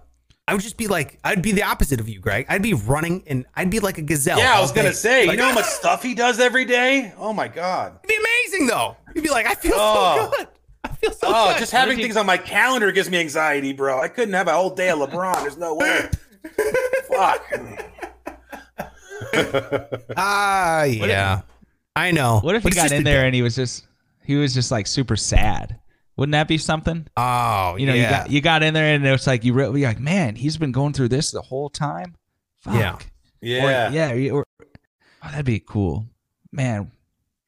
Speaker 1: I would just be like, I'd be the opposite of you, Greg. I'd be running and I'd be like a gazelle.
Speaker 3: Yeah, I was gonna
Speaker 1: day.
Speaker 3: say,
Speaker 1: Like,
Speaker 3: you know how much <laughs> stuff he does every day? Oh my god.
Speaker 1: It'd be amazing though. You'd be like, I feel
Speaker 3: Oh.
Speaker 1: so good. I feel so
Speaker 3: Oh,
Speaker 1: good.
Speaker 3: just having things on my calendar gives me anxiety, bro. I couldn't have a whole day of LeBron. There's no way. <laughs> Fuck. <laughs>
Speaker 1: Ah, yeah. I know.
Speaker 4: What if he
Speaker 1: But it's
Speaker 4: got
Speaker 1: just
Speaker 4: in
Speaker 1: the-
Speaker 4: there and he was just he was just like super sad? Wouldn't that be something?
Speaker 1: Oh,
Speaker 4: You know,
Speaker 1: yeah.
Speaker 4: you got you got in there and it was like you really you're like, man, he's been going through this the whole time. Fuck.
Speaker 1: Yeah.
Speaker 4: Or-
Speaker 3: Yeah.
Speaker 4: yeah. you- Or, oh, that'd be cool, man.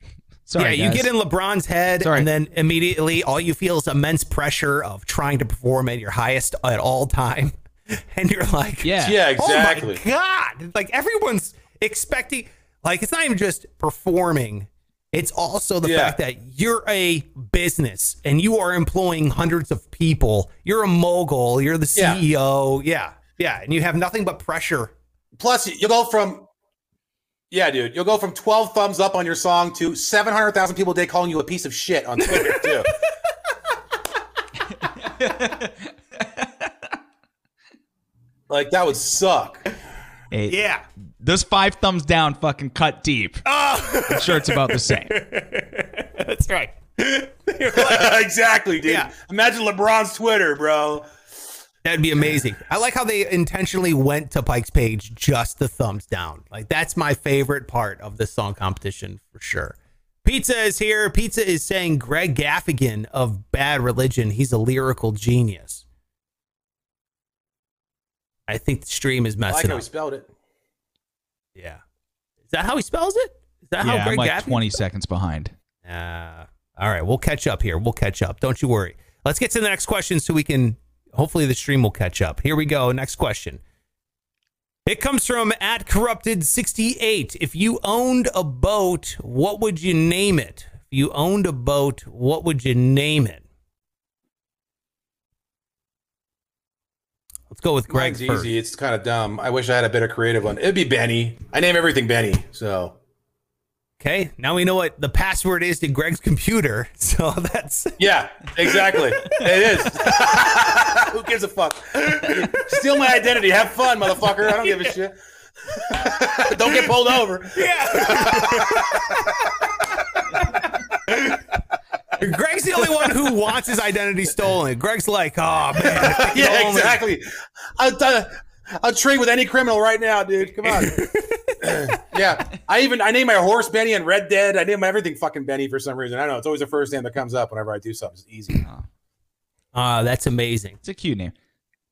Speaker 4: <laughs> Sorry,
Speaker 1: yeah, you
Speaker 4: guys.
Speaker 1: get in LeBron's head,
Speaker 4: Sorry.
Speaker 1: and then immediately all you feel is immense pressure of trying to perform at your highest at all time, <laughs> <laughs> and you're like,
Speaker 4: Yeah.
Speaker 3: Yeah, exactly.
Speaker 1: Oh my god! Like everyone's expecting. Like it's not even just performing; it's also the
Speaker 3: Yeah.
Speaker 1: fact that you're a business and you are employing hundreds of people. You're a mogul. You're the
Speaker 3: Yeah.
Speaker 1: CEO. Yeah, yeah, and you have nothing but pressure.
Speaker 3: Plus, you go from yeah, dude, you'll go from 12 thumbs up on your song to 700,000 people a day calling you a piece of shit on Twitter too. <laughs> <laughs> like that would suck.
Speaker 4: Hey,
Speaker 1: Yeah.
Speaker 4: Those five thumbs down fucking cut deep.
Speaker 1: Oh,
Speaker 4: I'm sure it's about the same. <laughs>
Speaker 1: that's right. <laughs>
Speaker 3: exactly, dude.
Speaker 1: Yeah.
Speaker 3: Imagine LeBron's Twitter, bro.
Speaker 1: That'd be amazing. I like how they intentionally went to Pike's page just the thumbs down. Like that's my favorite part of the song competition for sure. Pizza is here. Pizza is saying Greg Gaffigan of Bad Religion. He's a lyrical genius. I think the stream is messing
Speaker 3: I like
Speaker 1: messing
Speaker 3: how he
Speaker 1: up.
Speaker 3: spelled it.
Speaker 1: Yeah. Is that how he spells it? Is that
Speaker 4: yeah,
Speaker 1: how
Speaker 4: I'm like
Speaker 1: Gaffigan?
Speaker 4: 20 seconds behind.
Speaker 1: Uh, all right, we'll catch up here. We'll catch up. Don't you worry. Let's get to the next question so we can hopefully the stream will catch up. Here we go. Next question. It comes from at corrupted68. If you owned a boat, what would you name it? If you owned a boat, what would you name it? Let's go with Greg
Speaker 3: Mine's
Speaker 1: first.
Speaker 3: easy. It's kind of dumb. I wish I had a better creative one. It'd be Benny. I name everything Benny. So
Speaker 1: Okay, now we know what the password is to Greg's computer. <laughs> So that's
Speaker 3: yeah, exactly. it is. <laughs> Who gives a fuck? Steal my identity. Have fun, motherfucker. I don't give a shit. <laughs> don't get pulled over.
Speaker 1: Greg's the only one who wants his identity stolen. Greg's like, oh man, if I could <laughs>
Speaker 3: Yeah,
Speaker 1: only-"
Speaker 3: exactly. I'll, t- I'll trade with any criminal right now, dude. Come on. <laughs> yeah, I even I name my horse Benny and Red Dead. I name everything fucking Benny for some reason. I don't know. It's always the first name that comes up whenever I do something. It's easy.
Speaker 1: Ah, that's amazing.
Speaker 4: It's a cute name.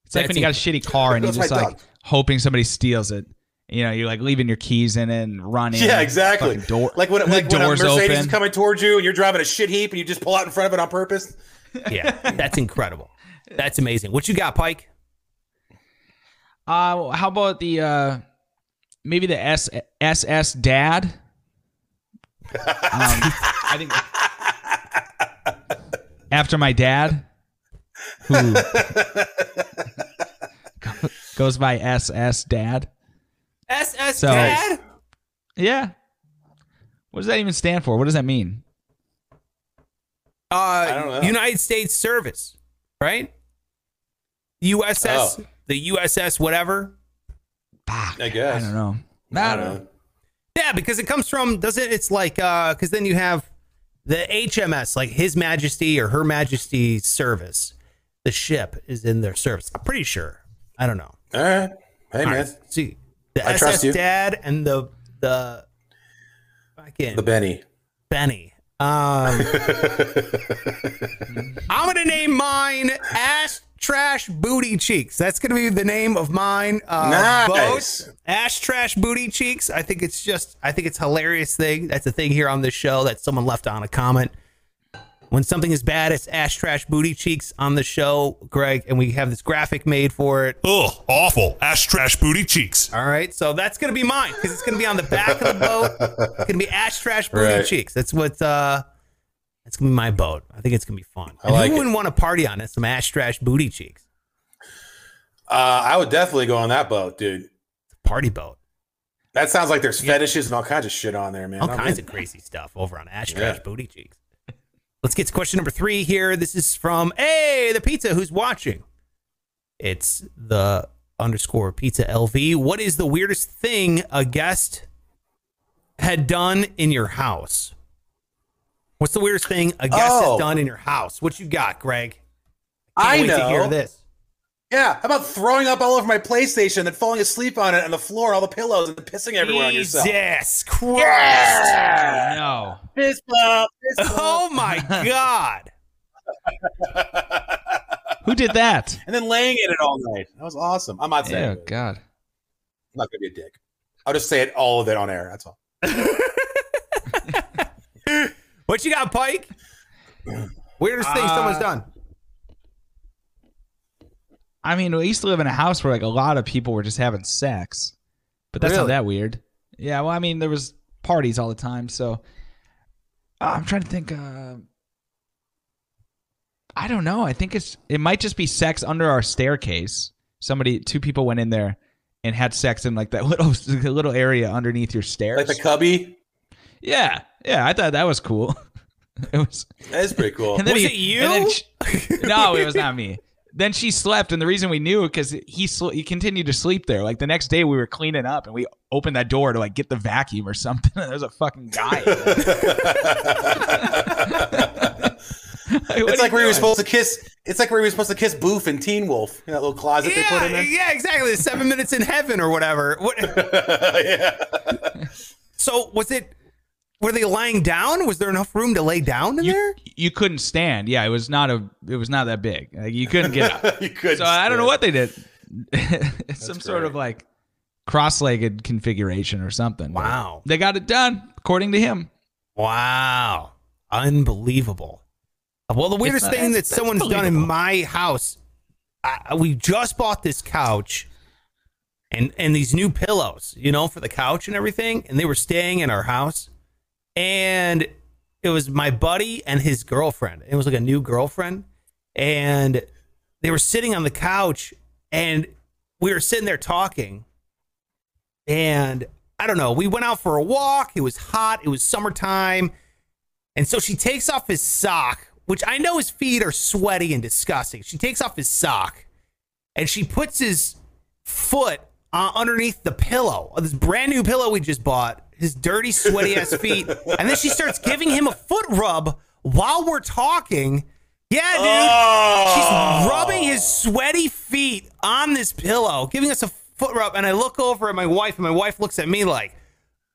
Speaker 4: It's like when you got a shitty car and you're just like
Speaker 3: dog.
Speaker 4: hoping somebody steals it. You know, you're like leaving your keys in it and running.
Speaker 3: Yeah, exactly.
Speaker 4: Fucking Door,
Speaker 3: like when
Speaker 4: the
Speaker 3: like when a Mercedes
Speaker 4: open.
Speaker 3: is coming towards you and you're driving a shit heap and you just pull out in front of it on purpose. <laughs>
Speaker 1: Yeah, that's incredible. That's amazing. What you got, Pike?
Speaker 4: Uh, how about the uh, maybe the S SS Dad? Um, I think <laughs> after my dad, who <laughs> goes by SS Dad.
Speaker 1: SS
Speaker 4: So-
Speaker 1: Dad?
Speaker 4: Yeah. What does that even stand for? What does that mean?
Speaker 1: Uh,
Speaker 3: don't know.
Speaker 1: United States Service, right? USS,
Speaker 3: Oh.
Speaker 1: the USS, whatever.
Speaker 3: I guess.
Speaker 4: I don't know.
Speaker 3: I don't know.
Speaker 1: Yeah, because it comes from doesn't it's like uh because then you have the HMS, like His Majesty or Her Majesty's service. The ship is in their service. I'm pretty sure. I don't know.
Speaker 3: All right. Hey
Speaker 1: All
Speaker 3: man,
Speaker 1: right, see the
Speaker 3: I
Speaker 1: SS
Speaker 3: trust you.
Speaker 1: Dad and the the fucking
Speaker 3: the Benny.
Speaker 1: Benny. Um, <laughs> I'm gonna name mine Ash Trash Booty Cheeks. That's going to be the name of mine. Uh,
Speaker 3: Nice.
Speaker 1: vote. Ash Trash Booty Cheeks. I think it's just, I think it's hilarious thing. That's a thing here on this show that someone left on a comment. When something is bad, it's Ash Trash Booty Cheeks on the show, Greg, and we have this graphic made for it.
Speaker 7: Ugh, awful. Ash trash booty cheeks.
Speaker 1: All right, so that's gonna be mine because it's gonna be on the back of the boat. It's gonna be Ash Trash Booty
Speaker 3: Right.
Speaker 1: Cheeks. That's what. uh That's gonna be my boat. I think it's gonna be fun.
Speaker 3: I
Speaker 1: And
Speaker 3: like
Speaker 1: who wouldn't want to party on it? Some Ash Trash Booty Cheeks
Speaker 3: Uh, I would definitely go on that boat, dude.
Speaker 1: party boat.
Speaker 3: That sounds like there's fetishes and all kinds of shit on there, man.
Speaker 1: All
Speaker 3: I'm
Speaker 1: kinds
Speaker 3: in.
Speaker 1: of crazy stuff over on Ash
Speaker 3: Yeah.
Speaker 1: Trash Booty Cheeks. Let's get to question number three here. This is from Hey the Pizza who's watching. It's the underscore pizza LV. What is the weirdest thing a guest had done in your house? What's the weirdest thing a guest
Speaker 3: Oh.
Speaker 1: has done in your house? What you got, Greg?
Speaker 3: I
Speaker 1: wait
Speaker 3: know.
Speaker 1: to hear this.
Speaker 3: Yeah, how about throwing up all over my PlayStation and then falling asleep on it on the floor, all the pillows, and then pissing everywhere on yourself?
Speaker 1: Jesus Christ.
Speaker 4: No.
Speaker 3: Fist bump, fist <laughs> bump.
Speaker 1: Oh my God. <laughs>
Speaker 4: Who did that?
Speaker 3: and then laying in it all night. That was awesome. I'm not saying
Speaker 4: Oh
Speaker 3: it. I'm
Speaker 4: God.
Speaker 3: not gonna be a dick. I'll just say it all of it on air. That's all. <laughs>
Speaker 1: What you got, Pike? <clears throat> Weirdest thing someone's
Speaker 4: Uh,
Speaker 1: done.
Speaker 4: I mean, we used to live in a house where like a lot of people were just having sex, but that's not
Speaker 1: Really?
Speaker 4: that weird. Yeah, well, I mean, there was parties all the time, so uh, I'm trying to think. Uh, I don't know. I think it's it might just be sex under our staircase. Somebody, two people went in there and had sex in like that <laughs> little little area underneath your stairs.
Speaker 3: Like the cubby.
Speaker 4: yeah, yeah. I thought that was cool. <laughs> it was.
Speaker 3: That is pretty cool. <laughs>
Speaker 4: And then
Speaker 1: Was
Speaker 4: he-
Speaker 1: it you?
Speaker 4: and then she- no, it was not me. Then she slept, and the reason we knew because he sl- he continued to sleep there. Like the next day, we were cleaning up, and we opened that door to like get the vacuum or something. <laughs> And there was a fucking guy. <laughs> Like,
Speaker 3: It's like where he was supposed to kiss. It's like where he was supposed to kiss Boof and Teen Wolf. You know, that little closet they put
Speaker 1: Yeah,
Speaker 3: him in.
Speaker 1: yeah, exactly. Seven minutes in heaven or whatever. What, <laughs>
Speaker 3: yeah.
Speaker 1: so was it? Were they lying down? Was there enough room to lay down in
Speaker 4: You,
Speaker 1: there?
Speaker 4: you couldn't stand. Yeah, it was not a. It was not that big. Like, you couldn't get up. <laughs>
Speaker 3: you could.
Speaker 4: so I don't know what they did. <laughs> It's Some sort of like cross-legged configuration or something.
Speaker 1: Wow.
Speaker 4: They got it done according to him.
Speaker 1: Wow, unbelievable. Well, the weirdest
Speaker 4: not-
Speaker 1: thing that
Speaker 4: that's- that's
Speaker 1: someone's done in my house, I, we just bought this couch and and these new pillows, you know, for the couch and everything, and they were staying in our house, and it was my buddy and his girlfriend. It was like a new girlfriend, and they were sitting on the couch, and we were sitting there talking, and I don't know. We went out for a walk. It was hot. It was summertime. And so she takes off his sock, which I know his feet are sweaty and disgusting. She takes off his sock and she puts his foot uh, underneath the pillow, this brand new pillow we just bought, his dirty, sweaty ass feet. And then she starts giving him a foot rub while we're talking. Yeah, dude.
Speaker 3: Oh.
Speaker 1: She's rubbing his sweaty feet on this pillow, giving us a foot rub. And I look over at my wife, and my wife looks at me like,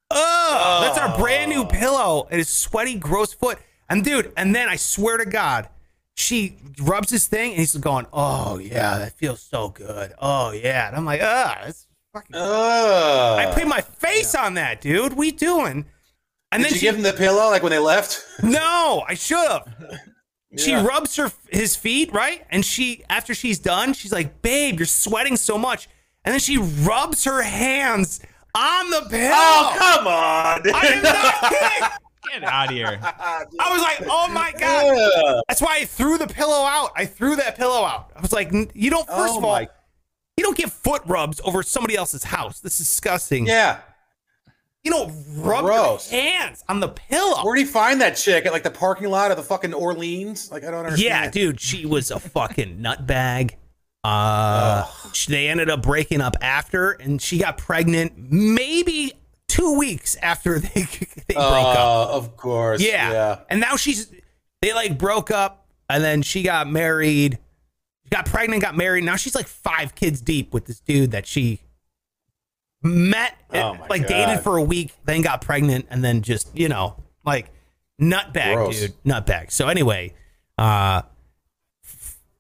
Speaker 1: oh, that's our brand new pillow. And his sweaty, gross foot. And dude, and then I swear to God, she rubs his thing, and he's going, oh, yeah, that feels so good. Oh, yeah. And I'm like, ah, that's fucking.
Speaker 3: Ugh.
Speaker 1: I put my face on that, dude. We doing? And
Speaker 3: Did
Speaker 1: then
Speaker 3: you
Speaker 1: she,
Speaker 3: give him the pillow like when they left? <laughs>
Speaker 1: no, I should have. She rubs her his feet, right? And she after she's done, she's like, "Babe, you're sweating so much." And then she rubs her hands on the pillow.
Speaker 3: Oh, come on. dude.
Speaker 1: I'm not <laughs> kidding.
Speaker 4: Get out of here.
Speaker 1: I was like, "Oh my <laughs> god!"
Speaker 3: Yeah.
Speaker 1: That's why I threw the pillow out. I threw that pillow out. I was like, "You don't." First
Speaker 3: Oh
Speaker 1: of all,
Speaker 3: my-
Speaker 1: you don't get foot rubs over somebody else's house. This is disgusting.
Speaker 3: Yeah.
Speaker 1: You don't rub
Speaker 3: Gross.
Speaker 1: your hands on the pillow.
Speaker 3: Where'd he find that chick at like the parking lot of the fucking Orleans? Like I don't understand.
Speaker 1: Yeah, dude, she was a fucking nutbag. Uh, they ended up breaking up after, and she got pregnant maybe two weeks after <laughs> they they broke up.
Speaker 3: Uh, of course.
Speaker 1: Yeah.
Speaker 3: Yeah.
Speaker 1: and now she's they like broke up, and then she got married, got pregnant, got married. Now she's like five kids deep with this dude that she met,
Speaker 3: Oh
Speaker 1: like
Speaker 3: God.
Speaker 1: dated for a week, then got pregnant, and then just you know like nutbag,
Speaker 3: Gross.
Speaker 1: dude, nutbag. So anyway, uh,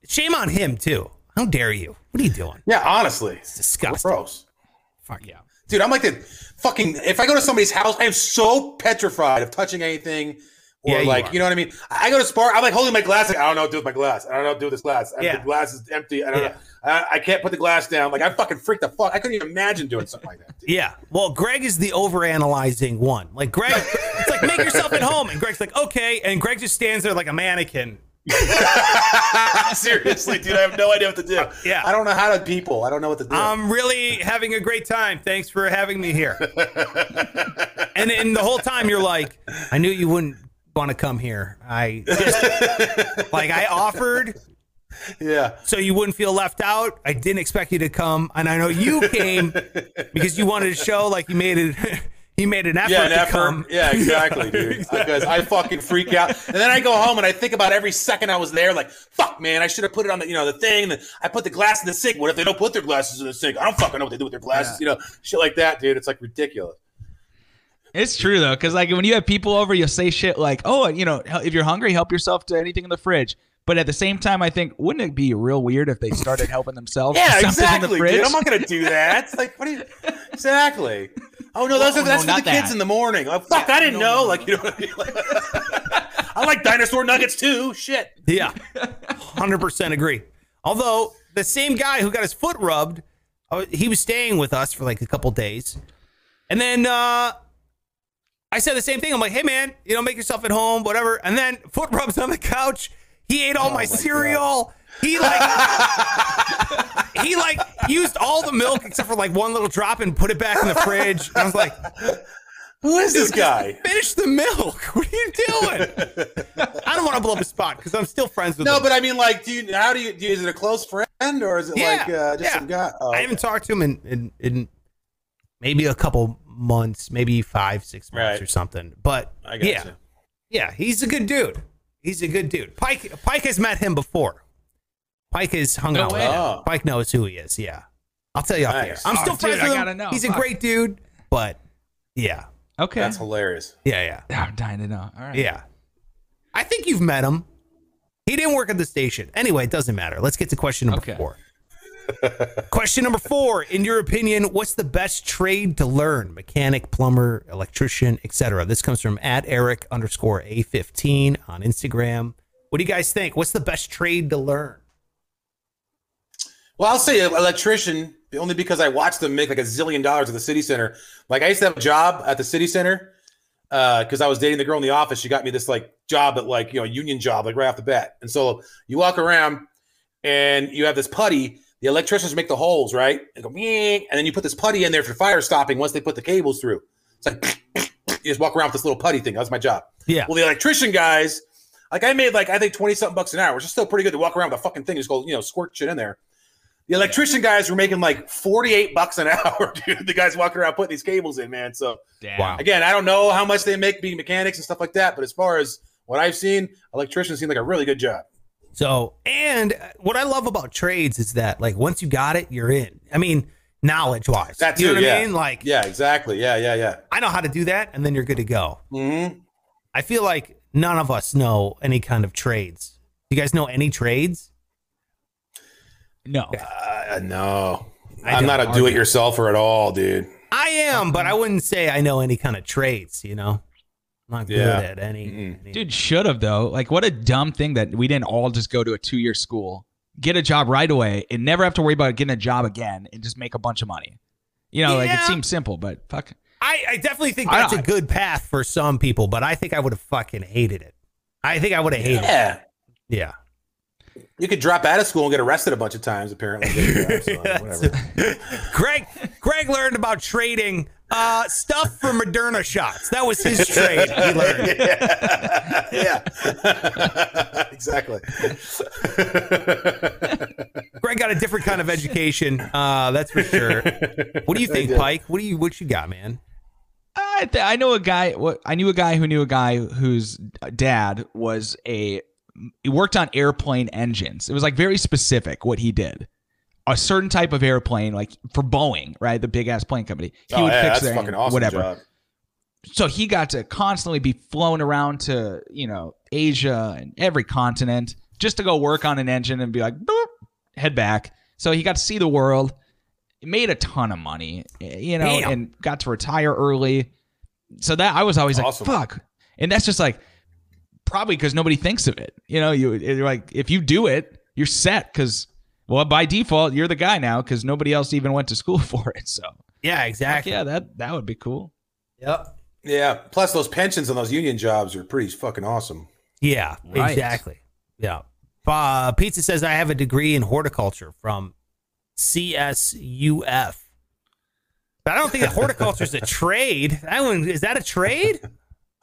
Speaker 1: shame on him too. How dare you? What are you doing?
Speaker 3: Yeah, honestly,
Speaker 1: It's disgusting.
Speaker 3: gross.
Speaker 1: Fuck yeah.
Speaker 3: Dude, I'm like the fucking. If I go to somebody's house, I am so petrified of touching anything. Or
Speaker 1: Yeah,
Speaker 3: like,
Speaker 1: are.
Speaker 3: you, know what I mean? I go to Spar, I'm like holding my glass. Like, I don't know what to do with my glass. I don't know what to do with this glass.
Speaker 1: Yeah.
Speaker 3: The glass is empty. I don't
Speaker 1: Yeah.
Speaker 3: know. I, I can't put the glass down. Like, I fucking freaked the fuck. I couldn't even imagine doing something like that. dude.
Speaker 1: Yeah. Well, Greg is the overanalyzing one. Like Greg, <laughs> it's like make yourself at home, and Greg's like, okay, and Greg just stands there like a mannequin. <laughs>
Speaker 3: Seriously, dude, I have no idea what to do.
Speaker 1: Uh, yeah.
Speaker 3: I don't know how to people. I don't know what to do.
Speaker 1: I'm really having a great time. Thanks for having me here. <laughs> and and the whole time you're like, I knew you wouldn't want to come here. I just, <laughs> like I offered
Speaker 3: yeah.
Speaker 1: so you wouldn't feel left out. I didn't expect you to come, and I know you came because you wanted to show like you made it. <laughs> You made an effort
Speaker 3: Yeah, an effort.
Speaker 1: come.
Speaker 3: Yeah, exactly, <laughs> dude. Because I fucking freak out, and then I go home and I think about every second I was there. Like, fuck, man, I should have put it on the, you know, the thing. And I put the glass in the sink. What if they don't put their glasses in the sink? I don't fucking know what they do with their glasses. You know, shit like that, dude. It's like ridiculous.
Speaker 4: It's true though, because like when you have people over, you'll say shit like, "Oh, you know, if you're hungry, help yourself to anything in the fridge." But at the same time, I think wouldn't it be real weird if they started helping themselves? to
Speaker 3: Yeah,
Speaker 4: something
Speaker 3: exactly,
Speaker 4: In the fridge?
Speaker 3: dude. I'm not gonna do that. It's like, what do you? Exactly. Oh no, those
Speaker 4: Oh,
Speaker 3: are, that's
Speaker 4: no,
Speaker 3: for the
Speaker 4: not
Speaker 3: kids in the morning. Like, fuck, I didn't know. Like, you know, what I, mean? Like, <laughs> I like dinosaur nuggets too. Shit.
Speaker 1: Yeah, hundred percent agree. Although the same guy who got his foot rubbed, uh, he was staying with us for like a couple days, and then uh, I said the same thing. I'm like, "Hey man, you know, make yourself at home, whatever." And then foot rubs on the couch. He ate all my, cereal. He like <laughs> he like used all the milk except for like one little drop and put it back in the fridge. And I was like,
Speaker 3: Who is this guy?
Speaker 1: "Finish the milk. <laughs> What are you doing?" I don't want to blow up his spot because I'm still friends with
Speaker 3: No,
Speaker 1: him.
Speaker 3: but I mean, like, do you? How do you? Do you is it a close friend or is it
Speaker 1: Yeah,
Speaker 3: like uh, just
Speaker 1: yeah.
Speaker 3: some guy? Oh,
Speaker 1: I haven't talked to him in, in, in maybe a couple months, maybe five, six months
Speaker 3: Right.
Speaker 1: or something. But
Speaker 3: I got
Speaker 1: yeah,
Speaker 3: you.
Speaker 1: yeah, he's a good dude. He's a good dude. Pike Pike has met him before. Pike has hung
Speaker 4: No
Speaker 1: out with him.
Speaker 3: Oh.
Speaker 1: Pike knows who he is. Yeah, I'll tell you off
Speaker 3: Nice.
Speaker 1: here. I'm
Speaker 4: Oh,
Speaker 1: still
Speaker 4: dude,
Speaker 1: friends
Speaker 4: I
Speaker 1: with him.
Speaker 4: gotta know.
Speaker 1: He's a great dude, but yeah,
Speaker 4: Okay,
Speaker 3: That's hilarious.
Speaker 1: yeah, yeah, <laughs>
Speaker 4: I'm dying to know. All right.
Speaker 1: yeah. I think you've met him. He didn't work at the station. Anyway, it doesn't matter. Let's get to question number
Speaker 4: Okay.
Speaker 1: four. <laughs> question number four. In your opinion, what's the best trade to learn? Mechanic, plumber, electrician, etc. This comes from at Eric underscore A15 on Instagram. What do you guys think? What's the best trade to learn?
Speaker 3: Well, I'll say electrician only because I watched them make like a zillion dollars at the city center. Like I used to have a job at the city center uh, because I was dating the girl in the office. She got me this like job at like you know union job like right off the bat. And so you walk around and you have this putty. The electricians make the holes right and go and then you put this putty in there for fire stopping once they put the cables through. It's like <clears throat> you just walk around with this little putty thing. That was my job.
Speaker 1: Yeah.
Speaker 3: Well, the electrician guys, like I made like I think twenty something bucks an hour, which is still pretty good to walk around with a fucking thing, and just go you know squirt shit in there. The electrician guys were making like forty eight bucks an <laughs> hour, dude. The guys walking around putting these cables in, man. So
Speaker 4: Damn.
Speaker 1: Wow.
Speaker 3: again, I don't know how much they make being mechanics and stuff like that, but as far as what I've seen, electricians seem like a really good job.
Speaker 1: So, and what I love about trades is that like once you got it, you're in. I mean, knowledge wise.
Speaker 3: that's
Speaker 1: you know what
Speaker 3: yeah.
Speaker 1: I mean? Like,
Speaker 3: Yeah, exactly. Yeah, yeah, yeah.
Speaker 1: I know how to do that, and then you're good to go.
Speaker 3: Mm-hmm.
Speaker 1: I feel like none of us know any kind of trades. You guys know any trades?
Speaker 4: No.
Speaker 3: Uh, no,
Speaker 1: I
Speaker 3: I'm
Speaker 1: don't
Speaker 3: a do-it-yourselfer at all, dude.
Speaker 1: I am, but I wouldn't say I know any kind of trades. You know, I'm not good
Speaker 3: Yeah.
Speaker 1: at any.
Speaker 3: Mm-mm.
Speaker 1: any-
Speaker 4: Dude, should have though. Like, what a dumb thing that we didn't all just go to a two-year school, get a job right away, and never have to worry about getting a job again, and just make a bunch of money. You know, like it seems simple, but fuck.
Speaker 1: I, I definitely think that's a good path for some people, but I think I would have fucking hated it. I think I would have hated it.
Speaker 3: Yeah,
Speaker 1: Yeah.
Speaker 3: you could drop out of school and get arrested a bunch of times. Apparently, <laughs> So, whatever. <laughs>
Speaker 1: Greg Greg learned about trading uh, stuff for Moderna shots. That was his trade. He <laughs> learned.
Speaker 3: yeah, <laughs> exactly.
Speaker 1: Greg got a different kind of education. Uh, that's for sure. What do you think. Pike? What do you what you got, man?
Speaker 4: I, th- I know a guy. What I knew a guy who knew a guy whose dad was a. He worked on airplane engines. It was like very specific what he did. A certain type of airplane, like for Boeing, right, the big ass plane company. He
Speaker 3: oh,
Speaker 4: would
Speaker 3: yeah,
Speaker 4: fix
Speaker 3: that's
Speaker 4: their
Speaker 3: fucking awesome
Speaker 4: whatever.
Speaker 3: job.
Speaker 4: So he got to constantly be flown around to you know Asia and every continent just to go work on an engine and be like, Boop, head back. So he got to see the world. Made a ton of money, you know,
Speaker 1: Damn.
Speaker 4: and got to retire early. So that I was always
Speaker 3: Awesome.
Speaker 4: like, fuck. And that's just like probably because nobody thinks of it. You know, you you're like if you do it, you're set because well by default you're the guy now because nobody else even went to school <laughs> for it. So
Speaker 1: Yeah,
Speaker 4: heck
Speaker 1: exactly.
Speaker 4: yeah, that that would be cool.
Speaker 1: Yep.
Speaker 3: Yeah. Plus, those pensions on those union jobs are pretty fucking awesome.
Speaker 1: Yeah,
Speaker 4: Right.
Speaker 1: exactly. Yeah. Uh, Pizza says I have a degree in horticulture from CSUF. But I don't think that <laughs> horticulture is a trade. That one is that a trade?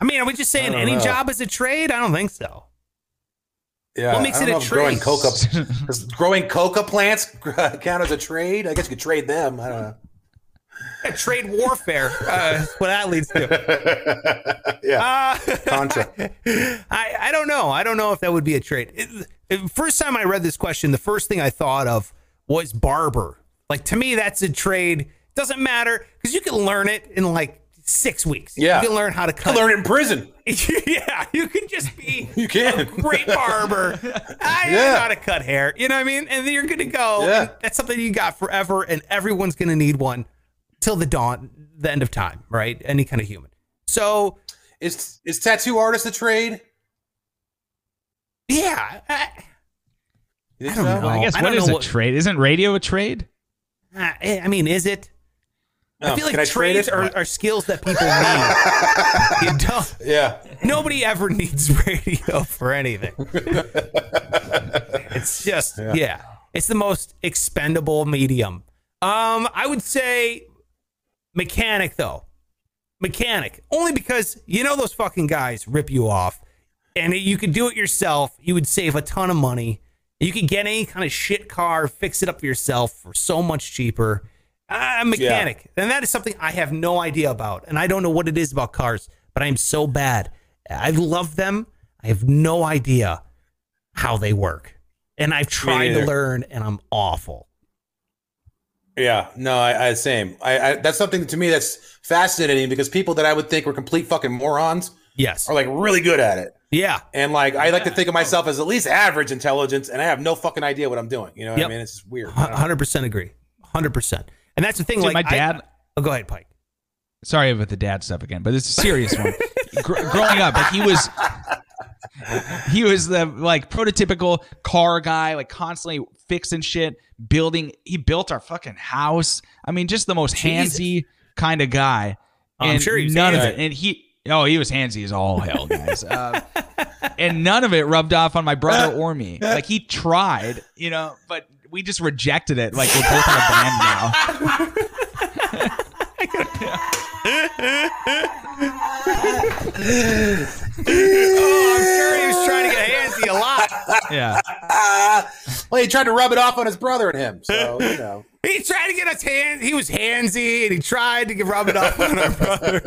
Speaker 1: I mean, are we just saying any
Speaker 3: know.
Speaker 1: job is a trade? I don't think so.
Speaker 3: Yeah.
Speaker 1: What makes
Speaker 3: I
Speaker 1: it a
Speaker 3: if growing
Speaker 1: trade?
Speaker 3: coca <laughs> growing coca plants <laughs> count as a trade? I guess you could trade them. I don't know.
Speaker 1: Yeah, trade warfare. Uh, what that leads to.
Speaker 3: yeah.
Speaker 1: Uh,
Speaker 3: Contra. <laughs>
Speaker 1: I, I don't know. I don't know if that would be a trade. It- it- first time I read this question, the first thing I thought of was barber. Like to me, that's a trade. Doesn't matter because you can learn it in like six weeks.
Speaker 3: Yeah.
Speaker 1: you can learn how to
Speaker 3: I
Speaker 1: cut.
Speaker 3: learned it in prison. <laughs>
Speaker 1: yeah, you can just be <laughs>
Speaker 3: You can.
Speaker 1: a great barber. <laughs> I
Speaker 3: Yeah.
Speaker 1: know how to cut hair. You know what I mean? And then you're good to go.
Speaker 3: Yeah.
Speaker 1: That's something you got forever, and everyone's gonna need one till the dawn, the end of time, right? Any kind of human. So
Speaker 3: Is is tattoo artist a trade?
Speaker 1: yeah. I, I don't
Speaker 3: so?
Speaker 1: know.
Speaker 4: I guess
Speaker 1: I
Speaker 4: what
Speaker 1: know
Speaker 4: a
Speaker 1: what-
Speaker 4: trade? Isn't radio a trade?
Speaker 1: I mean, is it? I
Speaker 3: Oh,
Speaker 1: feel like
Speaker 3: can I
Speaker 1: trades are, are skills that people need. <laughs> you don't.
Speaker 3: Yeah.
Speaker 1: Nobody ever needs <laughs> radio for anything. it's just yeah. It's the most expendable medium. Um, I would say mechanic though. Mechanic only because you know those fucking guys rip you off, and you could do it yourself. You would save a ton of money. You could get any kind of shit car, fix it up yourself for so much cheaper. Uh, mechanic, and that is something I have no idea about, and I don't know what it is about cars, but I'm so bad. I love them. I have no idea how they work, and I've tried to learn, and I'm awful.
Speaker 3: Yeah, no, I, I same. I, I that's something to me that's fascinating because people that I would think were complete fucking morons
Speaker 1: Yes.
Speaker 3: are like really good at it.
Speaker 1: Yeah.
Speaker 3: And like I like to think of myself as at least average intelligence, and I have no fucking idea what I'm doing. You know what
Speaker 1: Yep.
Speaker 3: I mean? It's just weird. I don't know.
Speaker 1: Hundred percent agree. Hundred percent. And that's the thing.
Speaker 4: Dude,
Speaker 1: like
Speaker 4: my
Speaker 1: I-
Speaker 4: dad-
Speaker 1: oh, go ahead, Pike.
Speaker 4: Sorry about the dad stuff again, but it's a serious one. Gr- growing up, like he was, he was the like prototypical car guy, like constantly fixing shit, building. He built our fucking house. I mean, just the most
Speaker 1: Jesus.
Speaker 4: handsy kind of guy.
Speaker 1: I'm
Speaker 4: And
Speaker 1: sure he's
Speaker 4: none of it. And he, oh, he was handsy as all hell, guys. Uh, and none of it rubbed off on my brother <laughs> or me. Like he tried, you know, but we just rejected it. Like we're both in a band now. <laughs>
Speaker 1: Oh, I'm sure he was trying to get handsy a lot.
Speaker 4: Yeah.
Speaker 3: Ah, <laughs> well, he tried to rub it off on his brother and him, so you know.
Speaker 1: He tried to get us hands. He was handsy, and he tried to get rub it off on our brother.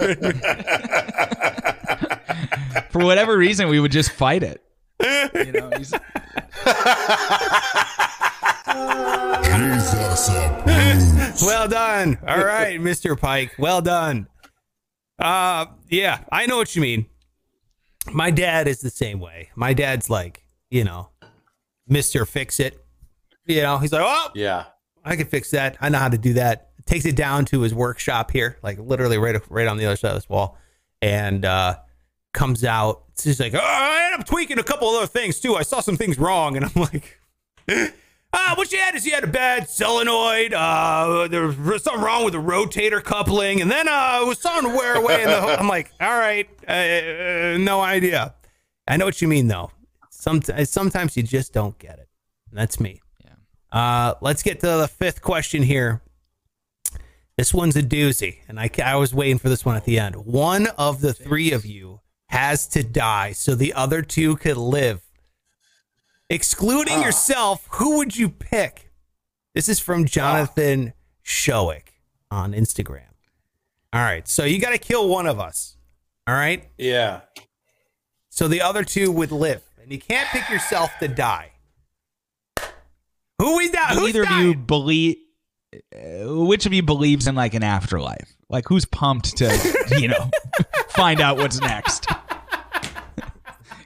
Speaker 4: For whatever reason, we would just fight it. <laughs> You know, he's,
Speaker 7: Jesus approved.
Speaker 1: Well done. All right, Mr. Pike. Well done. Uh, yeah, I know what you mean. My dad is the same way. My dad's like, you know, Mr. Fix It. You know, he's like, oh,
Speaker 3: Yeah.
Speaker 1: I can fix that. I know how to do that. Takes it down to his workshop here, like literally right right on the other side of this wall, and uh, comes out. He's like, oh, I ended up tweaking a couple other things too. I saw some things wrong, and I'm like, <laughs> ah, what she had is you had a bad solenoid. Uh, there was something wrong with the rotator coupling, and then uh, it was starting to wear away. And whole, I'm like, all right, uh, uh, no idea. I know what you mean though. Sometimes sometimes you just don't get it. And that's me. Uh, let's get to the fifth question here. This one's a doozy, and I, I was waiting for this one at the end. One of the three of you has to die so the other two could live. Excluding yourself, who would you pick? This is from Jonathan Showick on Instagram. All right, so you got to kill one of us. All right,
Speaker 3: Yeah.
Speaker 1: so the other two would live, and you can't pick yourself to die. Who we die? Who's
Speaker 4: either of you believe? uh, Which of you believes in like an afterlife? Like who's pumped to <laughs> you know find out what's next?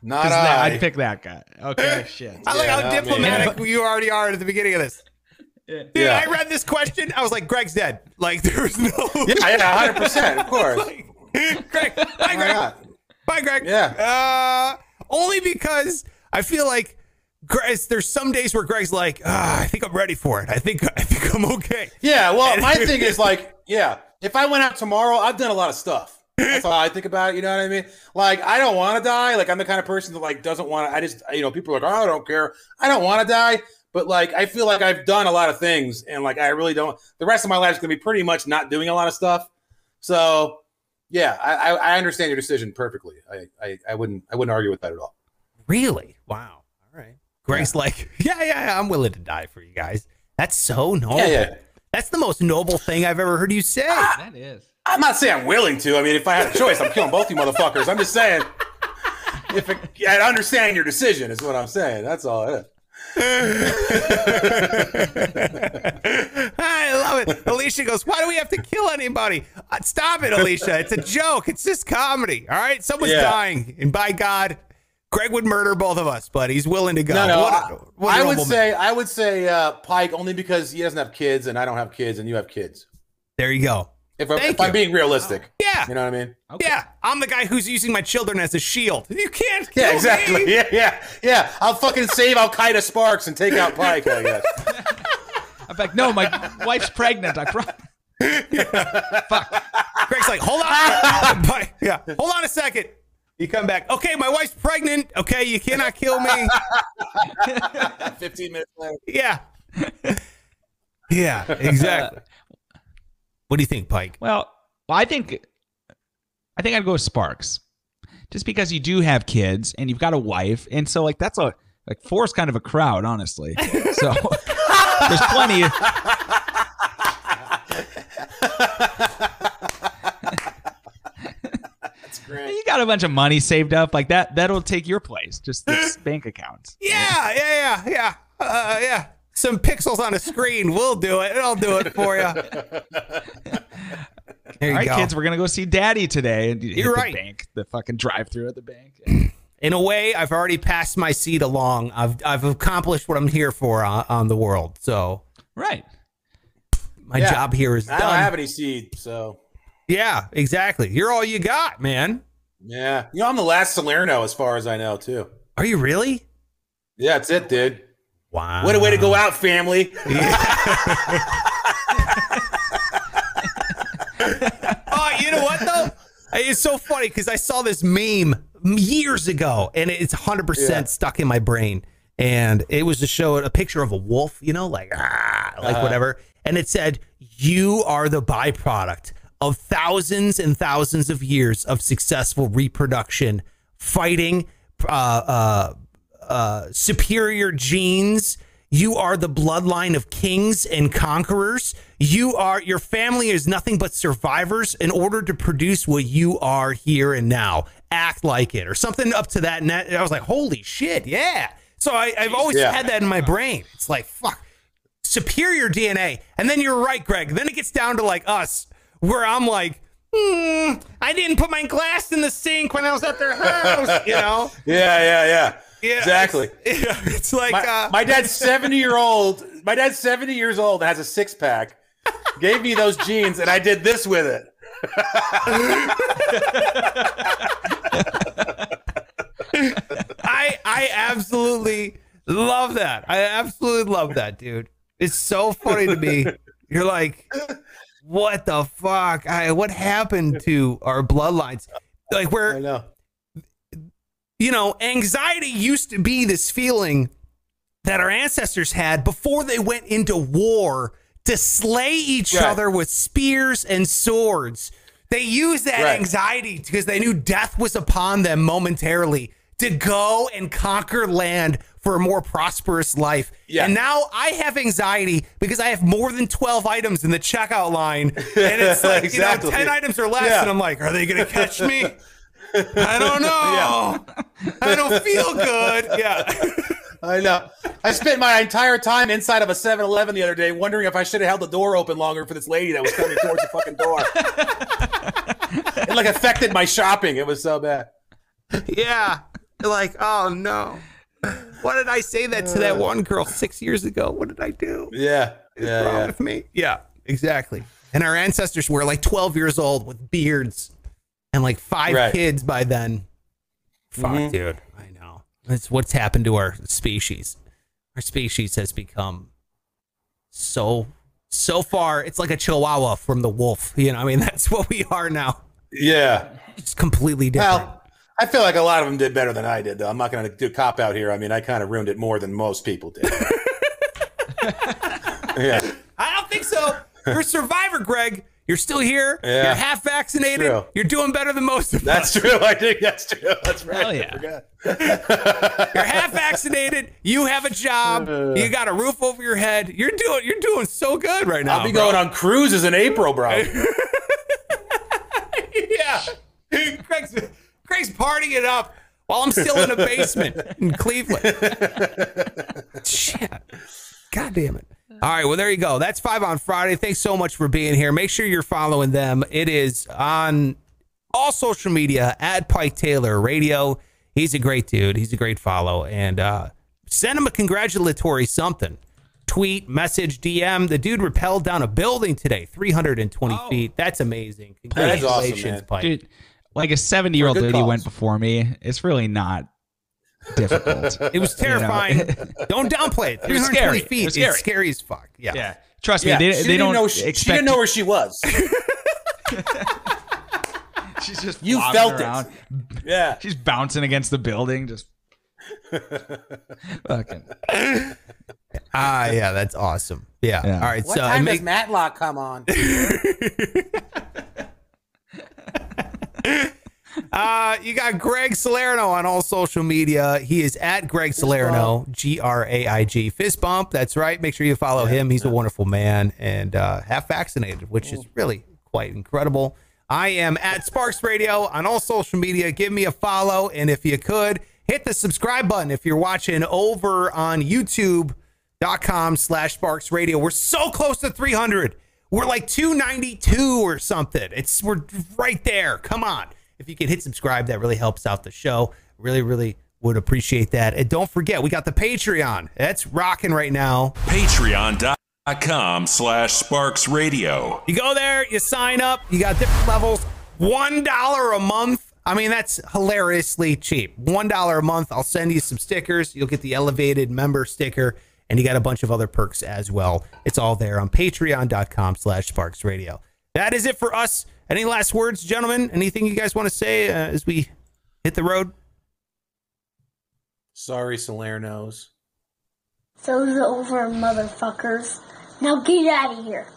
Speaker 3: Not
Speaker 4: 'Cause that-
Speaker 3: I.
Speaker 4: I'd pick that guy. Okay, <laughs> shit.
Speaker 1: I like
Speaker 3: Yeah,
Speaker 1: how
Speaker 3: not me.
Speaker 1: diplomatic you already are at the beginning of this. Dude,
Speaker 3: Yeah.
Speaker 1: I read this question. I was like, Greg's dead. Like, <laughs> there was no.
Speaker 3: yeah, yeah, <laughs> hundred percent, of course.
Speaker 1: Greg. Bye,
Speaker 3: Why
Speaker 1: Greg.
Speaker 3: not?
Speaker 1: Bye, Greg.
Speaker 3: Yeah.
Speaker 1: Uh, only because I feel like Greg, there's some days where Greg's like, ah, I think I'm ready for it. I think I think I'm okay.
Speaker 3: Yeah, well, my thing is like, yeah, if I went out tomorrow, I've done a lot of stuff. That's how I think about it. You know what I mean? Like, I don't want to die. Like, I'm the kind of person that like doesn't want to. I just, you know, people are like, oh, I don't care. I don't want to die. But like, I feel like I've done a lot of things, and like, I really don't. The rest of my life is gonna be pretty much not doing a lot of stuff. So, yeah, I, I, I understand your decision perfectly. I, I, I wouldn't, I wouldn't argue with that at all.
Speaker 1: Really? Wow. All right. Greg's like, <laughs> yeah, yeah, yeah, I'm willing to die for you guys. That's so noble.
Speaker 3: Yeah, yeah.
Speaker 1: That's the most noble thing I've ever heard you say.
Speaker 4: Ah, that is.
Speaker 3: I'm not saying I'm willing to. I mean, if I had a choice, I'm killing both you motherfuckers. I'm just saying, if it, I understand your decision, is what I'm saying. That's all it is.
Speaker 1: I love it. Alicia goes, Why do we have to kill anybody? Uh, stop it, Alicia. It's a joke. It's just comedy. All right. Someone's
Speaker 3: Yeah.
Speaker 1: dying. And by God, Greg would murder both of us, but he's willing to go.
Speaker 3: No, no.
Speaker 1: What a-
Speaker 3: I,
Speaker 1: what
Speaker 3: I would
Speaker 1: noble man.
Speaker 3: say, I would say uh, Pike only because he doesn't have kids and I don't have kids and you have kids.
Speaker 1: There you go.
Speaker 3: If, I, if I'm being realistic,
Speaker 1: Yeah.
Speaker 3: you know what I mean?
Speaker 1: Yeah. I'm the guy who's using my children as a shield. You can't kill
Speaker 3: Yeah, exactly.
Speaker 1: me. <laughs>
Speaker 3: Yeah, yeah, yeah. I'll fucking save Al Qaeda Sparks and take out Pike. I guess. <laughs>
Speaker 4: I'm like, no, my wife's pregnant. I promise. <laughs> Fuck.
Speaker 1: Greg's like, hold on. Yeah. Hold on a second. You come back. Okay, my wife's pregnant. Okay, you cannot kill me.
Speaker 3: Fifteen minutes later.
Speaker 1: Yeah. Yeah, exactly. What do you think, Pike?
Speaker 4: Well, well, I think I think I'd go with Sparks. Just because you do have kids and you've got a wife, and so like that's a like four's kind of a crowd, honestly. <laughs> So there's plenty. Of,
Speaker 3: That's great.
Speaker 4: you got a bunch of money saved up like that. That'll take your place. Just this <laughs> bank account.
Speaker 1: Yeah, yeah, yeah, yeah. Uh, yeah. Some pixels on a screen. We'll do it. I'll do it for you. <laughs> There you
Speaker 4: All right,
Speaker 1: go.
Speaker 4: kids, we're gonna go see Daddy today. And hit
Speaker 1: You're
Speaker 4: the
Speaker 1: right.
Speaker 4: bank, the fucking drive-through at the bank.
Speaker 1: In a way, I've already passed my seat along. I've I've accomplished what I'm here for on, on the world. So
Speaker 4: Right.
Speaker 1: my
Speaker 3: Yeah.
Speaker 1: job here is
Speaker 3: I
Speaker 1: done.
Speaker 3: don't have any seed, so
Speaker 1: yeah, exactly. You're all you got, man.
Speaker 3: yeah. You know, I'm the last Salerno as far as I know, too.
Speaker 1: Are you really?
Speaker 3: Yeah, that's it, dude.
Speaker 1: Wow.
Speaker 3: What a way to go out, family. <laughs> <laughs>
Speaker 1: Oh, you know what though? It's so funny because I saw this meme years ago, and it's 100 percent stuck in my brain. And it was to show a picture of a wolf, you know, like ah, like whatever. And it said, "You are the byproduct of thousands and thousands of years of successful reproduction, fighting, uh, uh, uh, superior genes." You are the bloodline of kings and conquerors. You are your family is nothing but survivors in order to produce what you are here and now. Act like it or something up to that. net. I was like, holy shit, yeah. So I, I've always
Speaker 3: Yeah.
Speaker 1: had that in my brain. It's like, fuck, superior DNA. And then you're right, Greg. Then it gets down to like us, where I'm like, hmm, I didn't put my glass in the sink when I was at their house, you know? <laughs>
Speaker 3: Yeah, yeah, yeah.
Speaker 1: Yeah,
Speaker 3: Exactly.
Speaker 1: It's, <laughs> yeah, it's like
Speaker 3: My,
Speaker 1: uh,
Speaker 3: my dad's 70 year old. My dad's 70 years old and has a six pack. Gave me those jeans and I did this with it. <laughs>
Speaker 1: I I absolutely love that. I absolutely love that, dude. It's so funny to me. You're like, what the fuck? I, what happened to our bloodlines? Like
Speaker 3: I
Speaker 1: where
Speaker 3: know.
Speaker 1: You know, anxiety used to be this feeling that our ancestors had before they went into war to slay each
Speaker 3: Right.
Speaker 1: other with spears and swords. They used that
Speaker 3: Right.
Speaker 1: anxiety because they knew death was upon them momentarily to go and conquer land for a more prosperous life.
Speaker 3: Yeah.
Speaker 1: And now I have anxiety because I have more than 12 items in the checkout line. And it's like,
Speaker 3: Exactly.
Speaker 1: you know, <laughs> 10 items or less.
Speaker 3: Yeah.
Speaker 1: And I'm like, are they going to catch me? <laughs> I don't <laughs> know. I don't feel good. <laughs> Yeah.
Speaker 3: I know. I spent my entire time inside of a 7 Eleven the other day wondering if I should have held the door open longer for this lady that was coming towards the fucking door. it like affected my shopping. It was so bad.
Speaker 1: Yeah. Like, oh no. Why did I say that to that one girl six years ago? What did I do?
Speaker 3: Yeah.
Speaker 1: What's
Speaker 3: Yeah.
Speaker 1: wrong
Speaker 3: yeah.
Speaker 1: with me? Yeah, exactly. And our ancestors were like 12 years old with beards and like five
Speaker 3: Right.
Speaker 1: kids by then. Fuck,
Speaker 3: Mhm.
Speaker 1: dude. I know. That's what's happened to our species. Our species has become so so far. It's like a chihuahua from the wolf. You know, I mean, <laughs> that's what we are now.
Speaker 3: Yeah.
Speaker 1: It's completely different.
Speaker 3: Well, I feel like a lot of them did better than I did, though. I'm not going to do cop out here. I mean, I kind of ruined it more than most people did. <laughs> yeah.
Speaker 1: I don't think so. You're a survivor, Greg. You're still here.
Speaker 3: Yeah.
Speaker 1: You're half vaccinated.
Speaker 3: True.
Speaker 1: You're doing better than most of
Speaker 3: That's
Speaker 1: us.
Speaker 3: That's <laughs> true. I think that's true. That's right.
Speaker 4: Hell yeah. <laughs>
Speaker 1: You're half vaccinated. You have a job. Uh. You got a roof over your head. You're doing. You're doing so good right now.
Speaker 3: I'll be
Speaker 1: bro.
Speaker 3: going on cruises in April, bro. <laughs>
Speaker 1: yeah. Craig's, Craig's partying it up while I'm still in a basement in Cleveland. Shit. God damn it. All right, well, there you go. That's five on Friday. Thanks so much for being here. Make sure you're following them. It is on all social media at Pike Taylor Radio. He's a great dude. He's a great follow. And uh, send him a congratulatory something. Tweet, message, DM. The dude rappelled down a building today, 320 feet. That's amazing.
Speaker 3: That is awesome,
Speaker 1: Congratulations,
Speaker 3: man.
Speaker 1: Pike.
Speaker 4: Dude, like a 70 year old
Speaker 3: For a
Speaker 4: lady
Speaker 3: cause.
Speaker 4: went before me. It's really not difficult.
Speaker 1: It was terrifying. Don't downplay it. <laughs>
Speaker 4: It was scary.
Speaker 1: feet.
Speaker 4: It was
Speaker 1: It's
Speaker 4: scary.
Speaker 1: scary as fuck. Yeah.
Speaker 4: yeah. Trust me,
Speaker 3: Yeah,
Speaker 4: they,
Speaker 3: she
Speaker 4: they
Speaker 3: didn't
Speaker 4: don't
Speaker 3: know she,
Speaker 4: expect
Speaker 3: she didn't know where she was. <laughs>
Speaker 4: she's just
Speaker 3: You
Speaker 4: flopping
Speaker 3: felt it. yeah.
Speaker 4: She's bouncing against the building, just fucking.
Speaker 1: Ah, yeah, that's awesome. Yeah.
Speaker 4: Yeah.
Speaker 1: All right.
Speaker 3: What
Speaker 1: so
Speaker 3: time
Speaker 1: and
Speaker 3: does Matlock come on? <laughs>
Speaker 1: uh, you got Greg Salerno on all social media. He is at Greg Salerno, G R A I G. Fist bump. That's right. Make sure you follow him. He's a wonderful man and uh, half vaccinated, which is really quite incredible. I am at Sparks Radio on all social media. Give me a follow. And if you could, hit the subscribe button if you're watching over on YouTube.com slash Sparks Radio. We're so close to 300. We're like 292 or something. It's we're right there. Come on. If you could hit subscribe, that really helps out the show. Really, really would appreciate that. And don't forget, we got the Patreon. That's rocking right now.
Speaker 7: Patreon.com slash Sparks Radio.
Speaker 1: You go there, you sign up, you got different levels. One dollar a month. I mean, that's hilariously cheap. One dollar a month. I'll send you some stickers. You'll get the elevated member sticker, and you got a bunch of other perks as well. It's all there on patreon.com slash sparks radio. That is it for us. Any last words, gentlemen? Anything you guys want to say uh, as we hit the road?
Speaker 3: Sorry, Salernos.
Speaker 8: Those over, motherfuckers. Now get out of here.